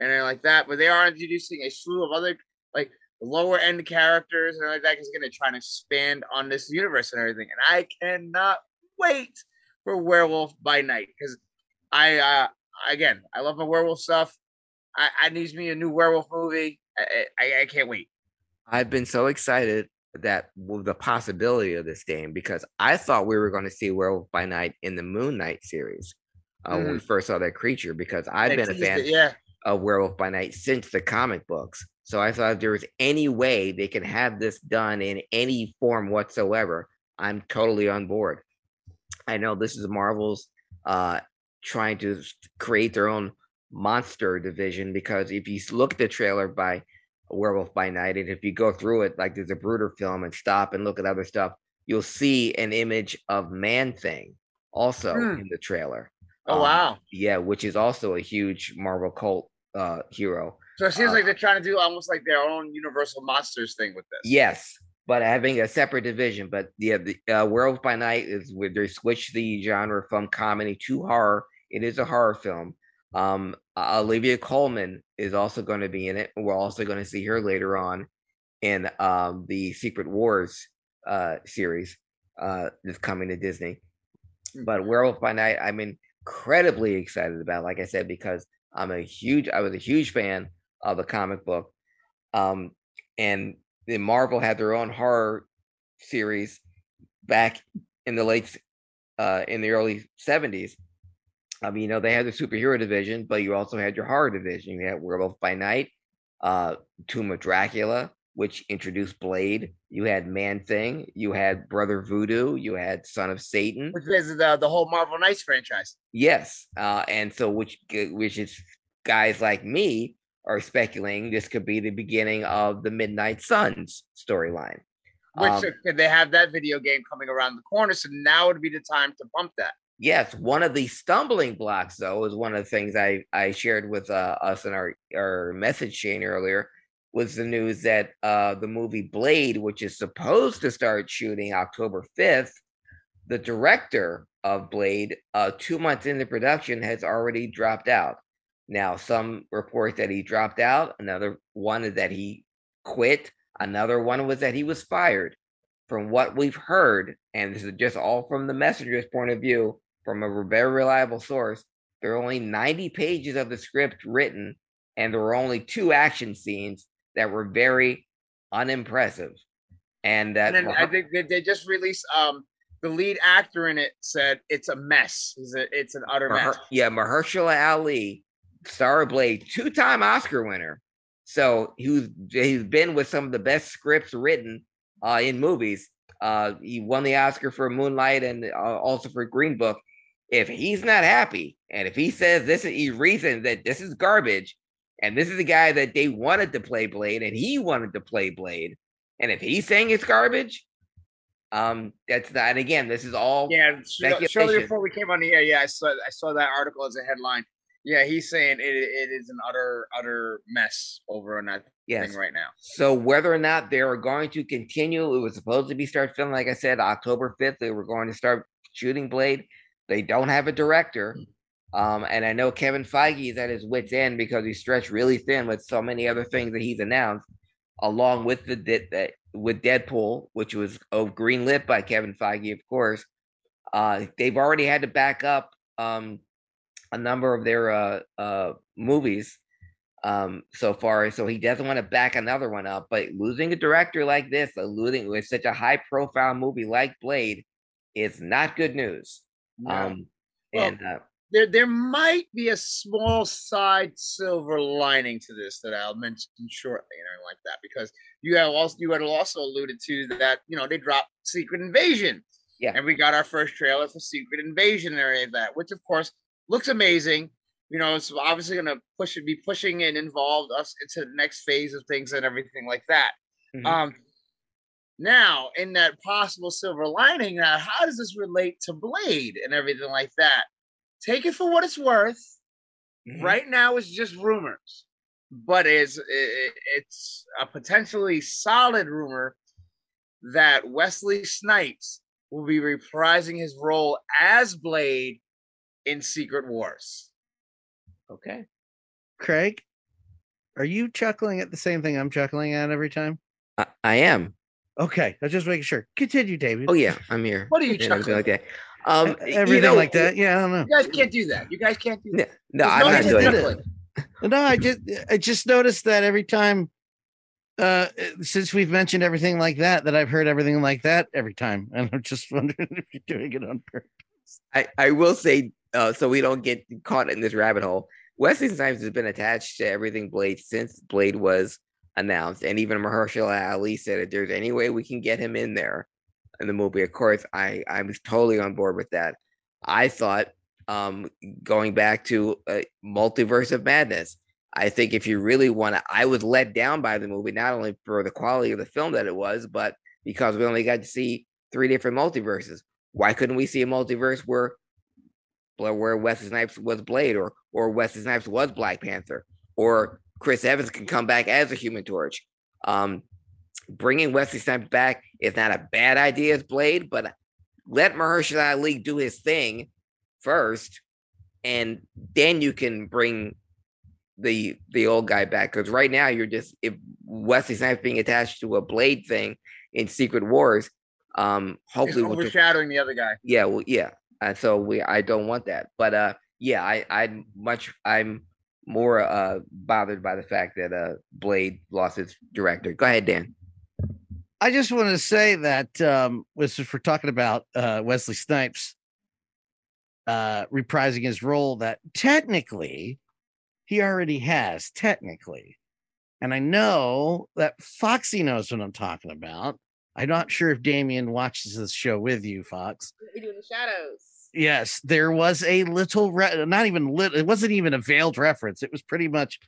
and then like that. But they are introducing a slew of other like lower end characters and like that. Is going to try and expand on this universe and everything. And I cannot wait for Werewolf by Night because I uh again I love my werewolf stuff. I, I needs me a new werewolf movie. I, I, I can't wait. I've been so excited that with the possibility of this game because I thought we were going to see Werewolf by Night in the Moon Knight series uh, when we first saw that creature because I've They been a fan it, yeah. Of Werewolf by Night since the comic books. So I thought if there was any way they can have this done in any form whatsoever, I'm totally on board. I know this is Marvel's uh, trying to create their own monster division because if you look at the trailer by Werewolf by Night, and if you go through it, like there's a Bruder film and stop and look at other stuff, you'll see an image of Man Thing also Hmm. in the trailer. Oh Um, wow. Yeah, which is also a huge Marvel cult uh, hero. So it seems uh, like they're trying to do almost like their own Universal Monsters thing with this. Yes, but having a separate division. But yeah, the uh, Werewolf by Night is where they switch the genre from comedy to horror. It is a horror film. Um, Olivia Colman is also going to be in it. We're also going to see her later on in um, the Secret Wars uh, series uh, that's coming to Disney. But Werewolf by Night, I'm incredibly excited about. Like I said, because I'm a huge, I was a huge fan of the comic book, um, and then Marvel had their own horror series back in the late, uh, in the early '70s. I mean, you know, they had the superhero division, but you also had your horror division. You had Werewolf by Night, uh, Tomb of Dracula, which introduced Blade. You had Man Thing. You had Brother Voodoo. You had Son of Satan. Which is the the whole Marvel Knights franchise. Yes, uh, and so which which is guys like me are speculating this could be the beginning of the Midnight Suns storyline. Which Um, uh, they have that video game coming around the corner, so now would be the time to bump that. Yes, one of the stumbling blocks, though, is one of the things I I shared with uh, us in our our message chain earlier was the news that uh, the movie Blade, which is supposed to start shooting October fifth, the director of Blade, uh, two months into production, has already dropped out. Now, some report that he dropped out. Another one is that he quit. Another one was that he was fired. From what we've heard, and this is just all from the messenger's point of view, from a very reliable source, there are only 90 pages of the script written, and there were only two action scenes that were very unimpressive. And that And then I think they, just released um the lead actor in it said it's a mess. He's a, it's an utter Maher- mess. yeah, Mahershala Ali, star of Blade, two-time Oscar winner. So he was, he's been with some of the best scripts written uh, in movies. Uh, he won the Oscar for Moonlight and uh, also for Green Book. If he's not happy, and if he says this is he reasons that this is garbage, and this is the guy that they wanted to play Blade, and he wanted to play Blade, and if he's saying it's garbage, um, that's not. And again, this is all Yeah, shortly before we came on the air, yeah, I saw I saw that article as a headline. Yeah, he's saying it, it is an utter utter mess over on that yes. thing right now. So whether or not they are going to continue, it was supposed to be start filming, like I said, October 5th. They were going to start shooting Blade. They don't have a director. Um, and I know Kevin Feige is at his wits' end because he's stretched really thin with so many other things that he's announced, along with the de- with Deadpool, which was oh, greenlit by Kevin Feige, of course. Uh, they've already had to back up um, a number of their uh, uh, movies um so far so he doesn't want to back another one up but losing a director like this uh, losing with such a high profile movie like blade is not good news Yeah. um Well, and uh, there there might be a small side silver lining to this that I'll mention shortly and everything like that because you have also you had also alluded to that you know they dropped Secret Invasion Yeah. and we got our first trailer for Secret Invasion and everything like that which of course looks amazing you know it's obviously going to push it, be pushing and involve us into the next phase of things and everything like that Mhm. um now in that possible silver lining now how does this relate to blade and everything like that take it for what it's worth Mhm. right now it's just rumors but it's i- it's a potentially solid rumor that wesley snipes will be reprising his role as blade in secret wars okay. Craig, are you chuckling at the same thing I'm chuckling at every time? I, I am. Okay, I was just making sure. Continue, David. Oh yeah, I'm here. What are you and everything chuckling like that. Um, E- you everything know, like that. Yeah, I don't know. you guys can't do that you guys can't do that No, no There's I'm not doing did it. No, I just I just noticed that every time uh since we've mentioned everything like that, that I've heard everything like that every time. [LAUGHS] And I'm just wondering if you're doing it on purpose. I, I will say, uh, so we don't get caught in this rabbit hole. Wesley Snipes has been attached to everything Blade since Blade was announced, and even Mahershala Ali said if there's any way we can get him in there in the movie. Of course, I I was totally on board with that. I thought, um, going back to uh, Multiverse of Madness, I think if you really want to, I was let down by the movie not only for the quality of the film that it was, but because we only got to see three different multiverses. Why couldn't we see a multiverse where where- where Wesley Snipes was Blade, or or Wesley Snipes was Black Panther, or Chris Evans can come back as a Human Torch. Um, bringing Wesley Snipes back is not a bad idea as Blade, but let Mahershala Ali do his thing first, and then you can bring the the old guy back. Because right now you're just if Wesley Snipes being attached to a Blade thing in Secret Wars, um, It's hopefully we'll just overshadowing the other guy yeah well yeah and so we i don't want that but uh yeah i i much i'm more uh bothered by the fact that uh blade lost its director go ahead dan I just want to say that um was we're talking about uh Wesley Snipes uh reprising his role that technically he already has technically. And I know that Foxy knows what I'm talking about. I'm not sure if Damian watches this show with you, Fox. We do in the shadows. Yes, there was a little, re- not even lit. It wasn't even a veiled reference. It was pretty much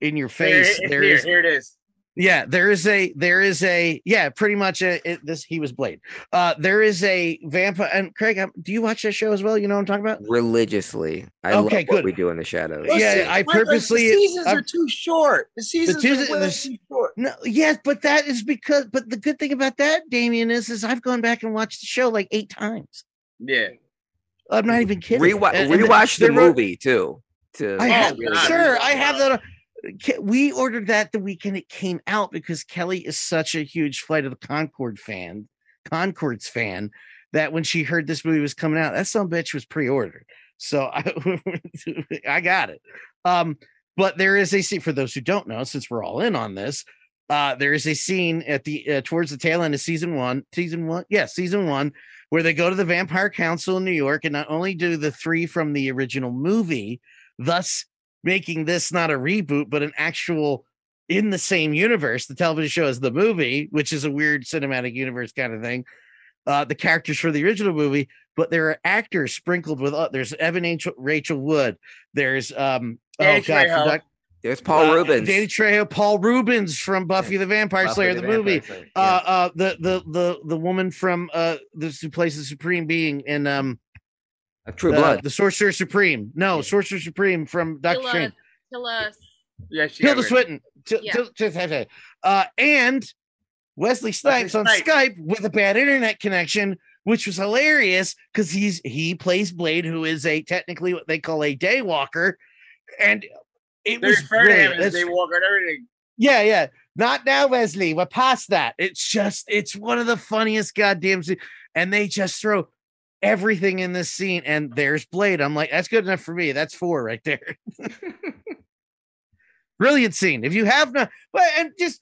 in your face. here, There here, is here it is yeah, there is a there is a yeah, pretty much a, it, this he was Blade. Uh there is a vampire and Craig, um, do you watch that show as well? You know what I'm talking about? religiously i Okay, love good. what we do in the shadows Yeah, Listen, I purposely- the seasons I'm- are too short the seasons season- are the- too short No, yes, but that is because but the good thing about that, Damian, is is I've gone back and watched the show like eight times. yeah I'm not even kidding. Rewa- And- and rewatch the they movie too to I Oh, have God. sure I have that. We ordered that the weekend it came out because Kelly is such a huge Flight of the Concord fan, Conchords fan, that when she heard this movie was coming out, that some bitch was pre-ordered. So I, [LAUGHS] I got it. Um, but there is a scene for those who don't know, since we're all in on this. Uh, there is a scene at the uh, towards the tail end of season one, season one, yeah, season one, where they go to the Vampire Council in New York, and not only do the three from the original movie, thus making this not a reboot, but an actual in the same universe. The television show is the movie, which is a weird cinematic universe kind of thing. Uh, the characters for the original movie, but there are actors sprinkled with. Uh, there's Evan Rachel, Rachel Wood. There's um. Danny oh God, Trejo. forgot- there's paul uh, reubens Danny Trejo, Paul Reubens from Buffy the Vampire Buffy Slayer, the the, Vampire movie. Slayer, Uh, yeah. uh, the the the the woman from uh, this who plays the Supreme Being in um, Uh, true uh, blood the Sorcerer Supreme. No, Sorcerer Supreme from Doctor Kill Strange. us. Kill us. yeah she Tilda got rid- Swinton. Til- Yeah. Uh, and Wesley Snipes on Snipes. Skype with a bad internet connection, which was hilarious because he's he plays Blade, who is a technically what they call a daywalker, and it they was refer to him brilliant. as It's- they walk on everything yeah, yeah. Not now, Wesley. We're past that. It's just, it's one of the funniest goddamn scenes. And they just throw everything in this scene. And there's Blade. I'm like, that's good enough for me. That's four right there. [LAUGHS] [LAUGHS] Brilliant scene. If you have not, but and just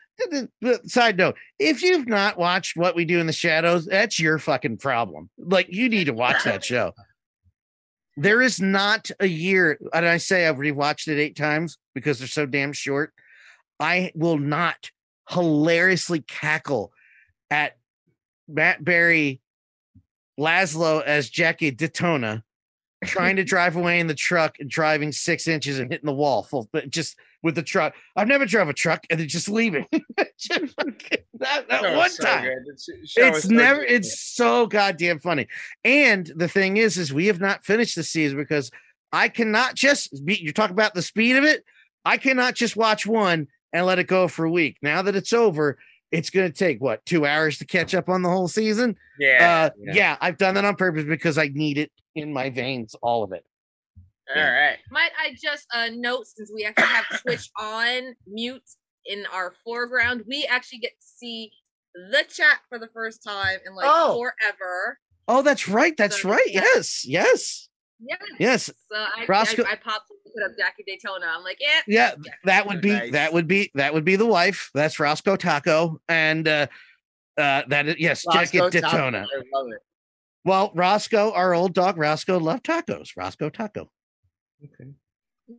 side note, if you've not watched What We Do in the Shadows, that's your fucking problem. Like, you need to watch that [LAUGHS] show. There is not a year, and I say I've rewatched it eight times because they're so damn short. I will not hilariously cackle at Matt Berry, Laszlo as Jackie Daytona, trying to [LAUGHS] drive away in the truck and driving six inches and hitting the wall full, but just with the truck. I've never drove a truck and then just leaving. [LAUGHS] Just that, one so time good. It's, it's never it's so goddamn funny and the thing is is we have not finished the season because i cannot just be you talk about the speed of it i cannot just watch one and let it go for a week now that it's over it's going to take what two hours to catch up on the whole season yeah. uh yeah. i've done that on purpose because i need it in my veins all of it All right. Might I just uh, note since we actually have Twitch on mute in our foreground, we actually get to see the chat for the first time in like Oh. forever. oh that's right that's So, right yeah. yes yes Yeah. yes So I, Roscoe- I, I popped put up Jackie Daytona. I'm like, yeah. yeah Jackie that would be Nice. that would be that would be the wife that's roscoe taco and uh uh that is yes jackie Roscoe Taco, Daytona. I love it. Well, Roscoe, our old dog Roscoe, loved tacos. Roscoe Taco. Okay.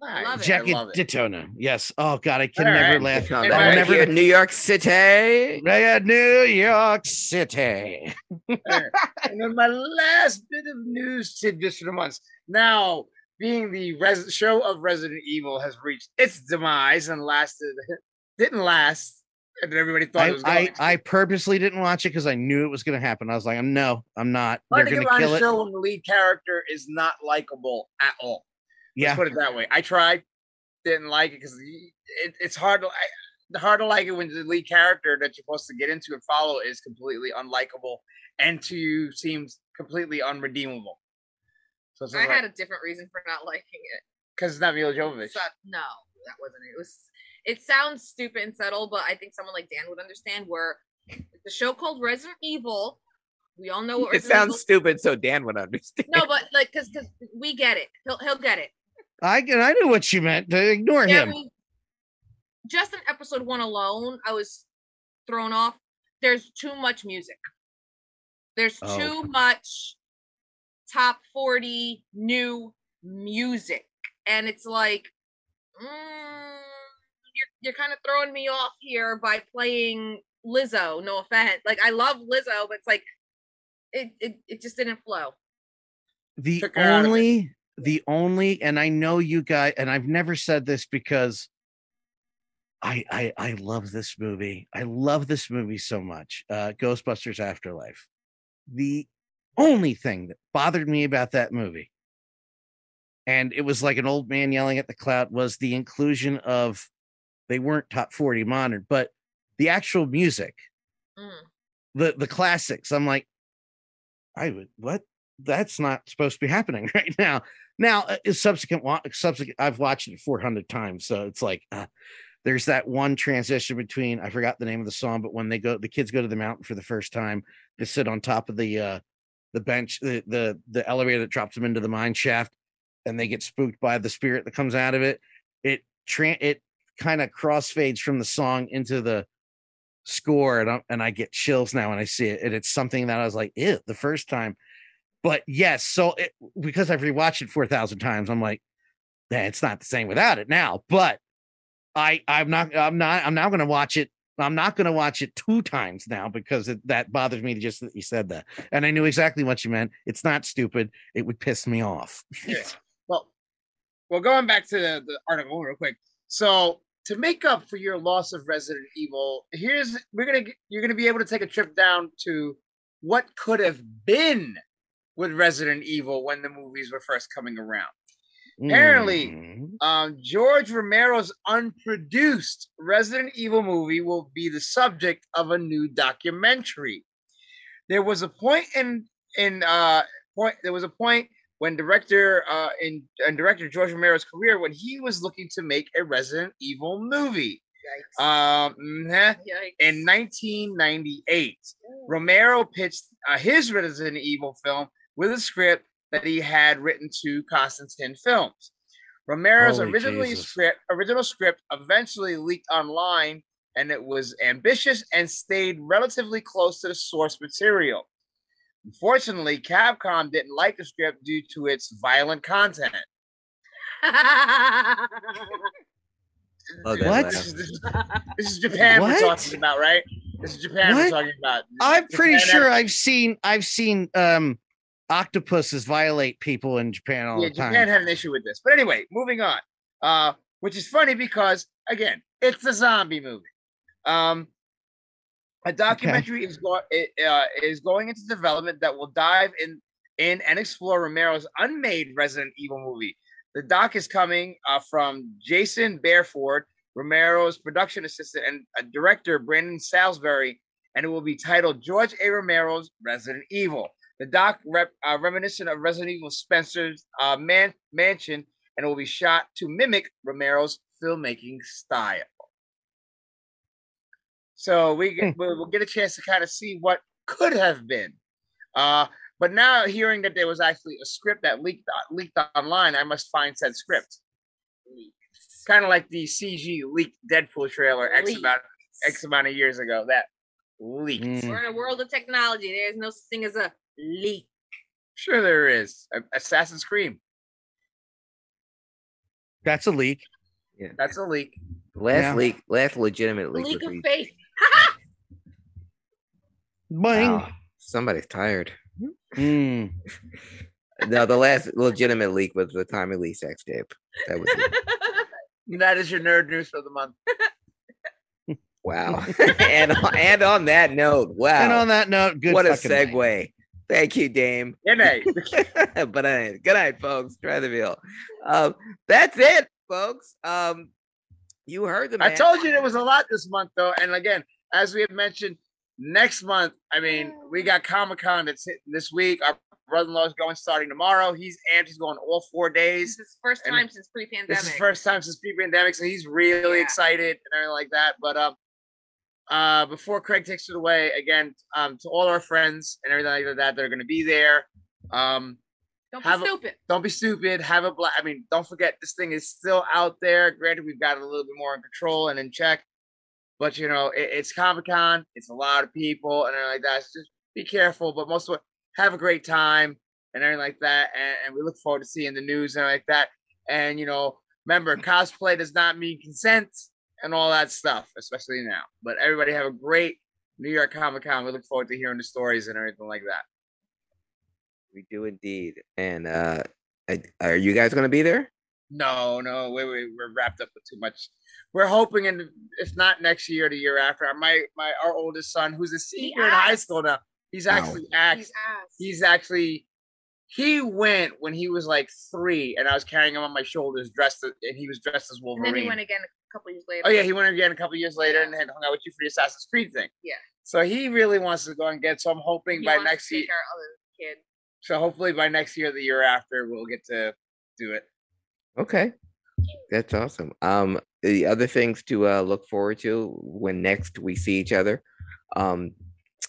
love it. Jackie love it. Daytona. Yes. Oh God, I can All never right. laugh. No, Hey, that Mike, right never- here in New York City. Yeah, New York City. and then my last bit of news tidbits for the month. Now, being the res- show of Resident Evil has reached its demise and lasted, [LAUGHS] didn't last, and everybody thought it I, was going I, to. I purposely didn't watch it because I knew it was going to happen. I was like, I'm no, I'm not. They're going to kill it. show when the lead character is not likable at all. Yeah. Let's put it that way. I tried, didn't like it because it, it's hard to I, hard to like it when the lead character that you're supposed to get into and follow is completely unlikable and to you seems completely unredeemable. So it's I had a different reason for not liking it. because it's not Milla Jovovich. So- no, that wasn't it. It was. It sounds stupid and subtle, but I think someone like Dan would understand. Where the show called Resident Evil, we all know what It sounds Evil- stupid, so Dan would understand. No, but like, cause, cause we get it. He'll he'll get it. I I knew what you meant. To ignore Yeah, him. we- just in episode one alone, I was thrown off. There's too much music. There's Oh. too much top 40 new music. And it's like, mm, you're, you're kind of throwing me off here by playing Lizzo. No offense. Like, I love Lizzo, but it's like, it, it, it just didn't flow. the Took her out of it. only the only and i know you guys and i've never said this because I, I i love this movie i love this movie so much uh ghostbusters afterlife the only thing that bothered me about that movie. And it was like an old man yelling at the cloud was the inclusion of they weren't top 40 modern but the actual music. Mm. the the classics. I'm like i would what? That's not supposed to be happening [LAUGHS] right now. Now uh, is subsequent subsequent i've watched it 400 times so it's like uh, there's that one transition between i forgot the name of the song but when they go the kids go to the mountain for the first time they sit on top of the uh the bench the the, the elevator that drops them into the mine shaft and they get spooked by the spirit that comes out of it. It tra- it kind of crossfades from the song into the score and I, and I get chills now when I see it and it's something that I was like ew the first time. But yes so it, because I've rewatched it 4000 times I'm like yeah, it's not the same without it now but I I'm not I'm not I'm now going to watch it I'm not going to watch it two times now because it, that bothers me just that you said that and I knew exactly what you meant it's not stupid it would piss me off Yeah. Well, well, going back to the, the article real quick. So to make up for your loss of Resident Evil, here's we're gonna you're gonna be able to take a trip down to what could have been with Resident Evil when the movies were first coming around. Apparently, Mhm. Um, George Romero's unproduced Resident Evil movie will be the subject of a new documentary. There was a point in in uh point there was a point when director uh in, in director George Romero's career when he was looking to make a Resident Evil movie. Yikes. Um Yikes. in 1998. Romero pitched uh, his Resident Evil film with a script that he had written to Constantine Films. Romero's Holy originally Jesus. script, original script eventually leaked online, and it was ambitious and stayed relatively close to the source material. Unfortunately, Capcom didn't like the script due to its violent content. Oh, What? This is, this is, this is Japan we're talking about, right? This is Japan What? we're talking about. I'm pretty Japan sure I've seen I've seen um octopuses violate people in Japan all yeah, the time. Japan had an issue with this. But anyway, moving on. Uh, which is funny because again, it's a zombie movie. Um, a documentary is going uh, is going into development that will dive in in and explore Romero's unmade Resident Evil movie. The doc is coming uh, from Jason Bareford, Romero's production assistant and uh, director Brandon Salisbury, and it will be titled George A. Romero's Resident Evil. The doc rep, uh, reminiscent of Resident Evil Spencer's uh, man, mansion, and it will be shot to mimic Romero's filmmaking style. So we get, we'll, we'll get a chance to kind of see what could have been. Uh, but now hearing that there was actually a script that leaked uh, leaked online, I must find said script. Kind of like the CG leaked Deadpool trailer X Leaked. amount X amount of years ago. That leaked. Mm. We're in a world of technology. There's no such thing as a leak. Sure, there is. Assassin's Creed. That's a leak. That's a leak. Last Yeah. leak, last legitimate leak. leak of re- faith. [LAUGHS] Boing. Wow, somebody's tired. Mm. [LAUGHS] No, the last legitimate leak was the Tommy Lee sex tape. That was. [LAUGHS] That is your nerd news for the month. wow. and and on that note, wow. And on that note, good what a segue. night. Segue. Thank you, Dame. Good night. [LAUGHS] but uh, good night, folks. Try the meal. Um, that's it, folks. Um, you heard the I told you there was a lot this month, though. And again, as we have mentioned, next month, I mean, we got Comic Con that's hitting this week. Our brother in law is going starting tomorrow. He's and he's going all four days. This is his first And time since pre-pandemic. This is first time since pre-pandemic, so he's really Yeah. excited and everything like that. But um, uh, before Craig takes it away, again, um, to all our friends and everything like that that are going to be there, um, Don't be have a- stupid. don't be stupid. Have a black. I mean, don't forget this thing is still out there. Granted, we've got it a little bit more in control and in check, but you know, it, it's Comic Con. It's a lot of people and everything like that. So just be careful, but most of it, have a great time and everything like that. And, and we look forward to seeing the news and everything like that. And you know, remember, cosplay does not mean consent and all that stuff, especially now. But everybody have a great New York Comic Con. We look forward to hearing the stories and everything like that. We do indeed. And uh, I- are you guys going to be there? No, no, we, we, we're wrapped up with too much. We're hoping, in if not next year, the year after. My my our oldest son, who's a senior in high school now, he's Wow. actually act, He's ass. he's actually he went when he was like three, and I was carrying him on my shoulders, dressed as, and he was dressed as and Wolverine. then he went again a couple years later. oh yeah, he went again a couple years later and had hung out with you for the Assassin's Creed thing. Yeah. So he really wants to go and get. So I'm hoping He by wants to next year. our other kid. So hopefully by next year, the year after, we'll get to do it. Okay. That's awesome. Um, the other things to uh, look forward to when next we see each other, um,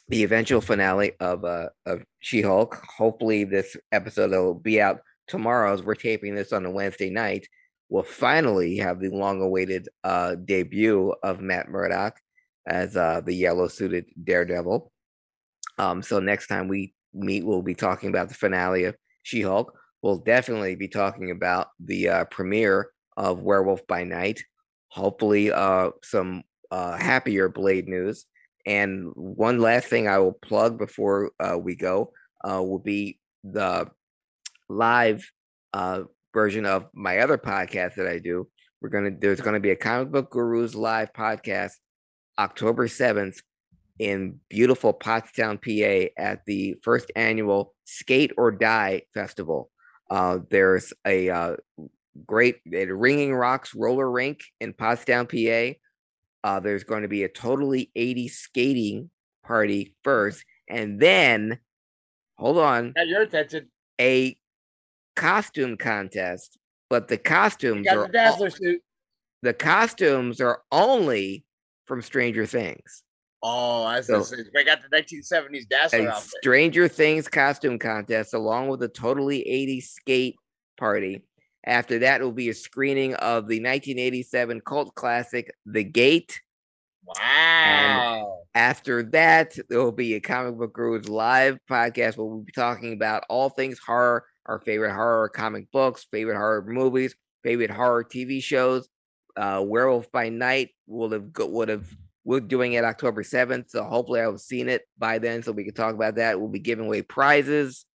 the eventual finale of uh of She-Hulk. Hopefully, this episode will be out tomorrow. As we're taping this on a Wednesday night, we'll finally have the long-awaited uh debut of Matt Murdock as uh the yellow-suited Daredevil. Um, so next time we meet, we'll be talking about the finale of She-Hulk. We'll definitely be talking about the uh, premiere of Werewolf by Night. Hopefully, uh, some uh, happier Blade news. And one last thing I will plug before uh, we go will be the live uh, version of my other podcast that I do. We're gonna there's gonna be a comic book gurus live podcast October 7th in beautiful Pottstown, PA at the first annual Skate or Die Festival. Uh, there's a uh, great at Ringing Rocks roller rink in Pottstown, PA. Uh, there's going to be a totally 80 skating party first, and then hold on, Got your attention. a costume contest. But the costumes are the Dazzler suit. the costumes are only from Stranger Things. Oh, I So- so, we got the 1970s Dazzler outfit. Stranger Things costume contest, along with a totally 80s skate party. After that, will be a screening of the 1987 cult classic, The Gate. Wow. after that, there will be a Comic Book Gurus live podcast where we'll be talking about all things horror, our favorite horror comic books, favorite horror movies, favorite horror TV shows. Uh, Werewolf by Night will have go, would have we're doing it October seventh, so hopefully I'll have seen it by then, so we can talk about that. We'll be giving away prizes,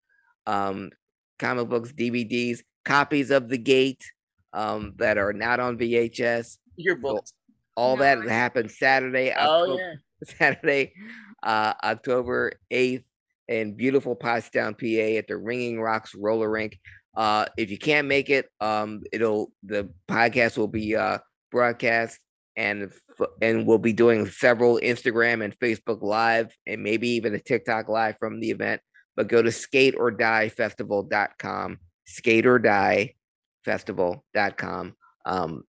um, comic books, DVDs, copies of The Gate um, that are not on VHS. Your books. All that Nice. happens Saturday. Oh October- yeah. [LAUGHS] Saturday, uh, October 8th in beautiful Pottstown, PA at the Ringing Rocks Roller Rink. Uh, if you can't make it, um, it'll the podcast will be uh, broadcast and and we'll be doing several Instagram and Facebook live and maybe even a TikTok live from the event. But go to skateordiefestival.com, skate or die festival.com. Um,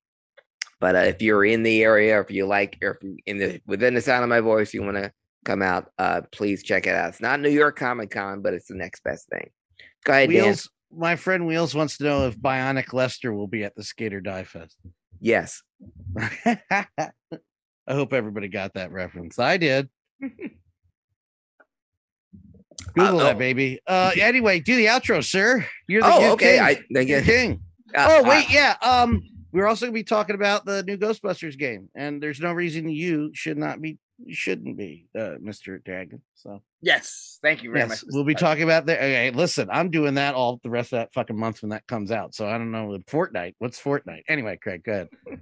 but uh, if you're in the area, if you like, or if you in the within the sound of my voice, you want to come out, uh, please check it out. It's not New York Comic Con, but it's the next best thing. Go ahead, Dan. Wheels, my friend Wheels wants to know if Bionic Lester will be at the Skate or Die Fest. Yes. [LAUGHS] I hope everybody got that reference. I did. [LAUGHS] Google Uh, that, baby. Uh, [LAUGHS] anyway, do the outro, sir. You're the Oh, okay. king. I, I You're guess. king. uh, oh uh, wait, yeah. Um, we're also gonna be talking about the new Ghostbusters game, and there's no reason you should not be, you shouldn't be, uh, Mr. Dragon. So Yes. Thank you very yes, much. we'll be talking about that. Okay, listen, I'm doing that all the rest of that fucking month when that comes out. So I don't know Fortnite. What's Fortnite? Anyway, Craig, go ahead. [LAUGHS]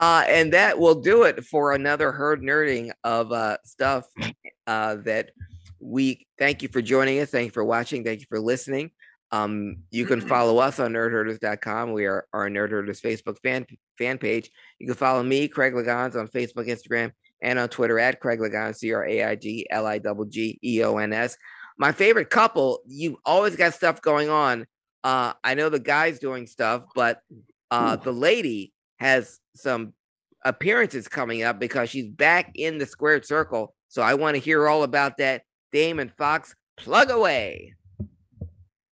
Uh, and that will do it for another herd nerding of uh, stuff [LAUGHS] uh, that we thank you for joining us. Thank you for watching. Thank you for listening. Um, you can [CLEARS THROAT] follow us on nerdherders.com. We are our Nerd Herders Facebook fan fan page. You can follow me, Craig Liggeons, on Facebook, Instagram, and on Twitter at Craig Liggeons, C R A I G L I double G E O N S. My favorite couple, you always got stuff going on. Uh, I know the guy's doing stuff, but uh, the lady has some appearances coming up because she's back in the squared circle. So I want to hear all about that. Damian Fox, plug away.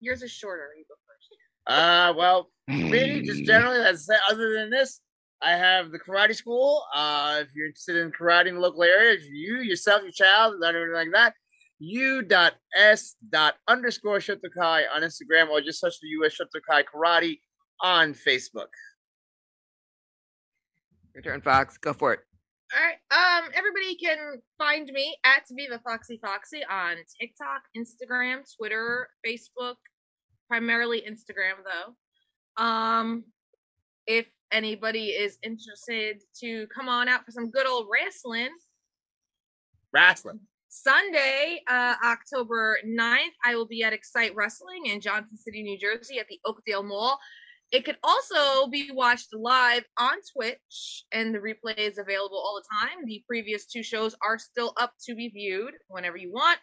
Yours is shorter. You go first. Uh, well, [LAUGHS] me, just generally, that's other than this, I have the karate school. Uh, if you're interested in karate in the local area, if you yourself, your child, or anything like that, u dot s dot underscore Shotokai on Instagram or just search for US Shotokai Karate on Facebook. Your turn, Fox. Go for it. All right. Um, everybody can find me at Viva Foxy Foxxy on TikTok, Instagram, Twitter, Facebook, primarily Instagram though. Um, if anybody is interested to come on out for some good old wrestling, Wrestling. Sunday, uh, October 9th, I will be at Excite Wrestling in Johnson City, New Jersey at the Oakdale Mall. It can also be watched live on Twitch, and the replay is available all the time. The previous two shows are still up to be viewed whenever you want.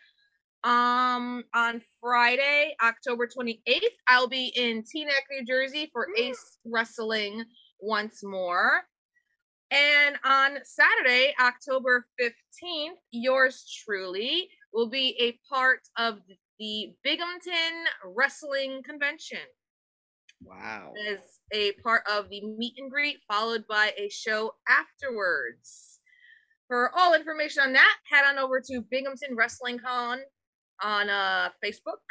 Um, on Friday, October 28th, I'll be in Teaneck, New Jersey for Ace Wrestling once more. And on Saturday, October 15th, yours truly will be a part of the Binghamton Wrestling Convention Wow. as a part of the meet and greet, followed by a show afterwards. For all information on that, head on over to Binghamton Wrestling Con on uh, Facebook.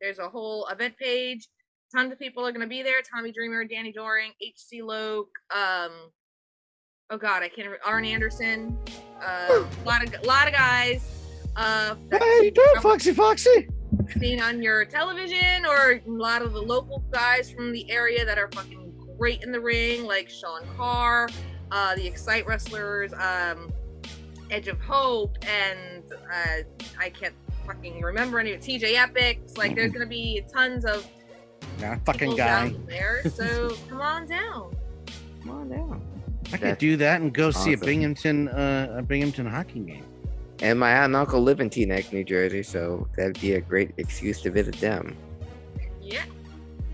There's a whole event page. Tons of people are going to be there. Tommy Dreamer, Danny Doring, H.C. Loc, um, oh God, I can't. Re- Arn Anderson, a lot of lot of guys. Uh, How you doing, Foxy Foxxy? seen on your television or a lot of the local guys from the area that are fucking great in the ring, like Sean Carr, uh, the Excite wrestlers, um, Edge of Hope, and uh, I can't fucking remember any of TJ Epics. Like, there's gonna be tons of Nah, fucking guy. there. [LAUGHS] So come on down. Come on down. I could do that and go see a. Binghamton, uh, a Binghamton hockey game. And my aunt and uncle live in Teaneck, New Jersey, so that'd be a great excuse to visit them. Yeah.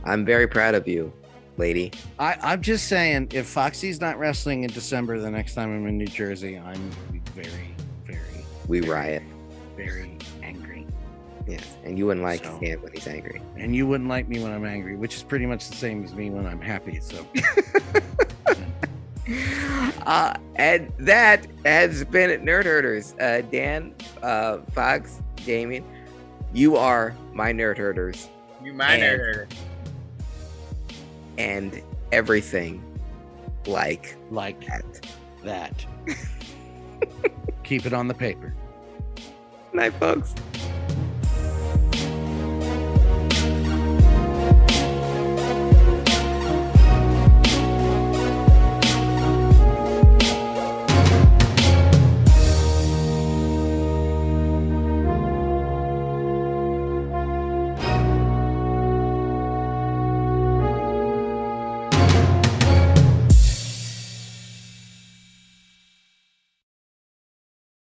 I'm very proud of you, lady. I, I'm just saying, if Foxy's not wrestling in December the next time I'm in New Jersey, I'm very, very, We riot. very angry. Yes. And you wouldn't like So- him when he's angry. And you wouldn't like me when I'm angry, which is pretty much the same as me when I'm happy. So [LAUGHS] uh, and that has been Nerd Herders. Uh, Dan, uh, Fox, Damian, you are my Nerd Herders You mind And- her. and everything like Like that. that. [LAUGHS] Keep it on the paper. Night, folks.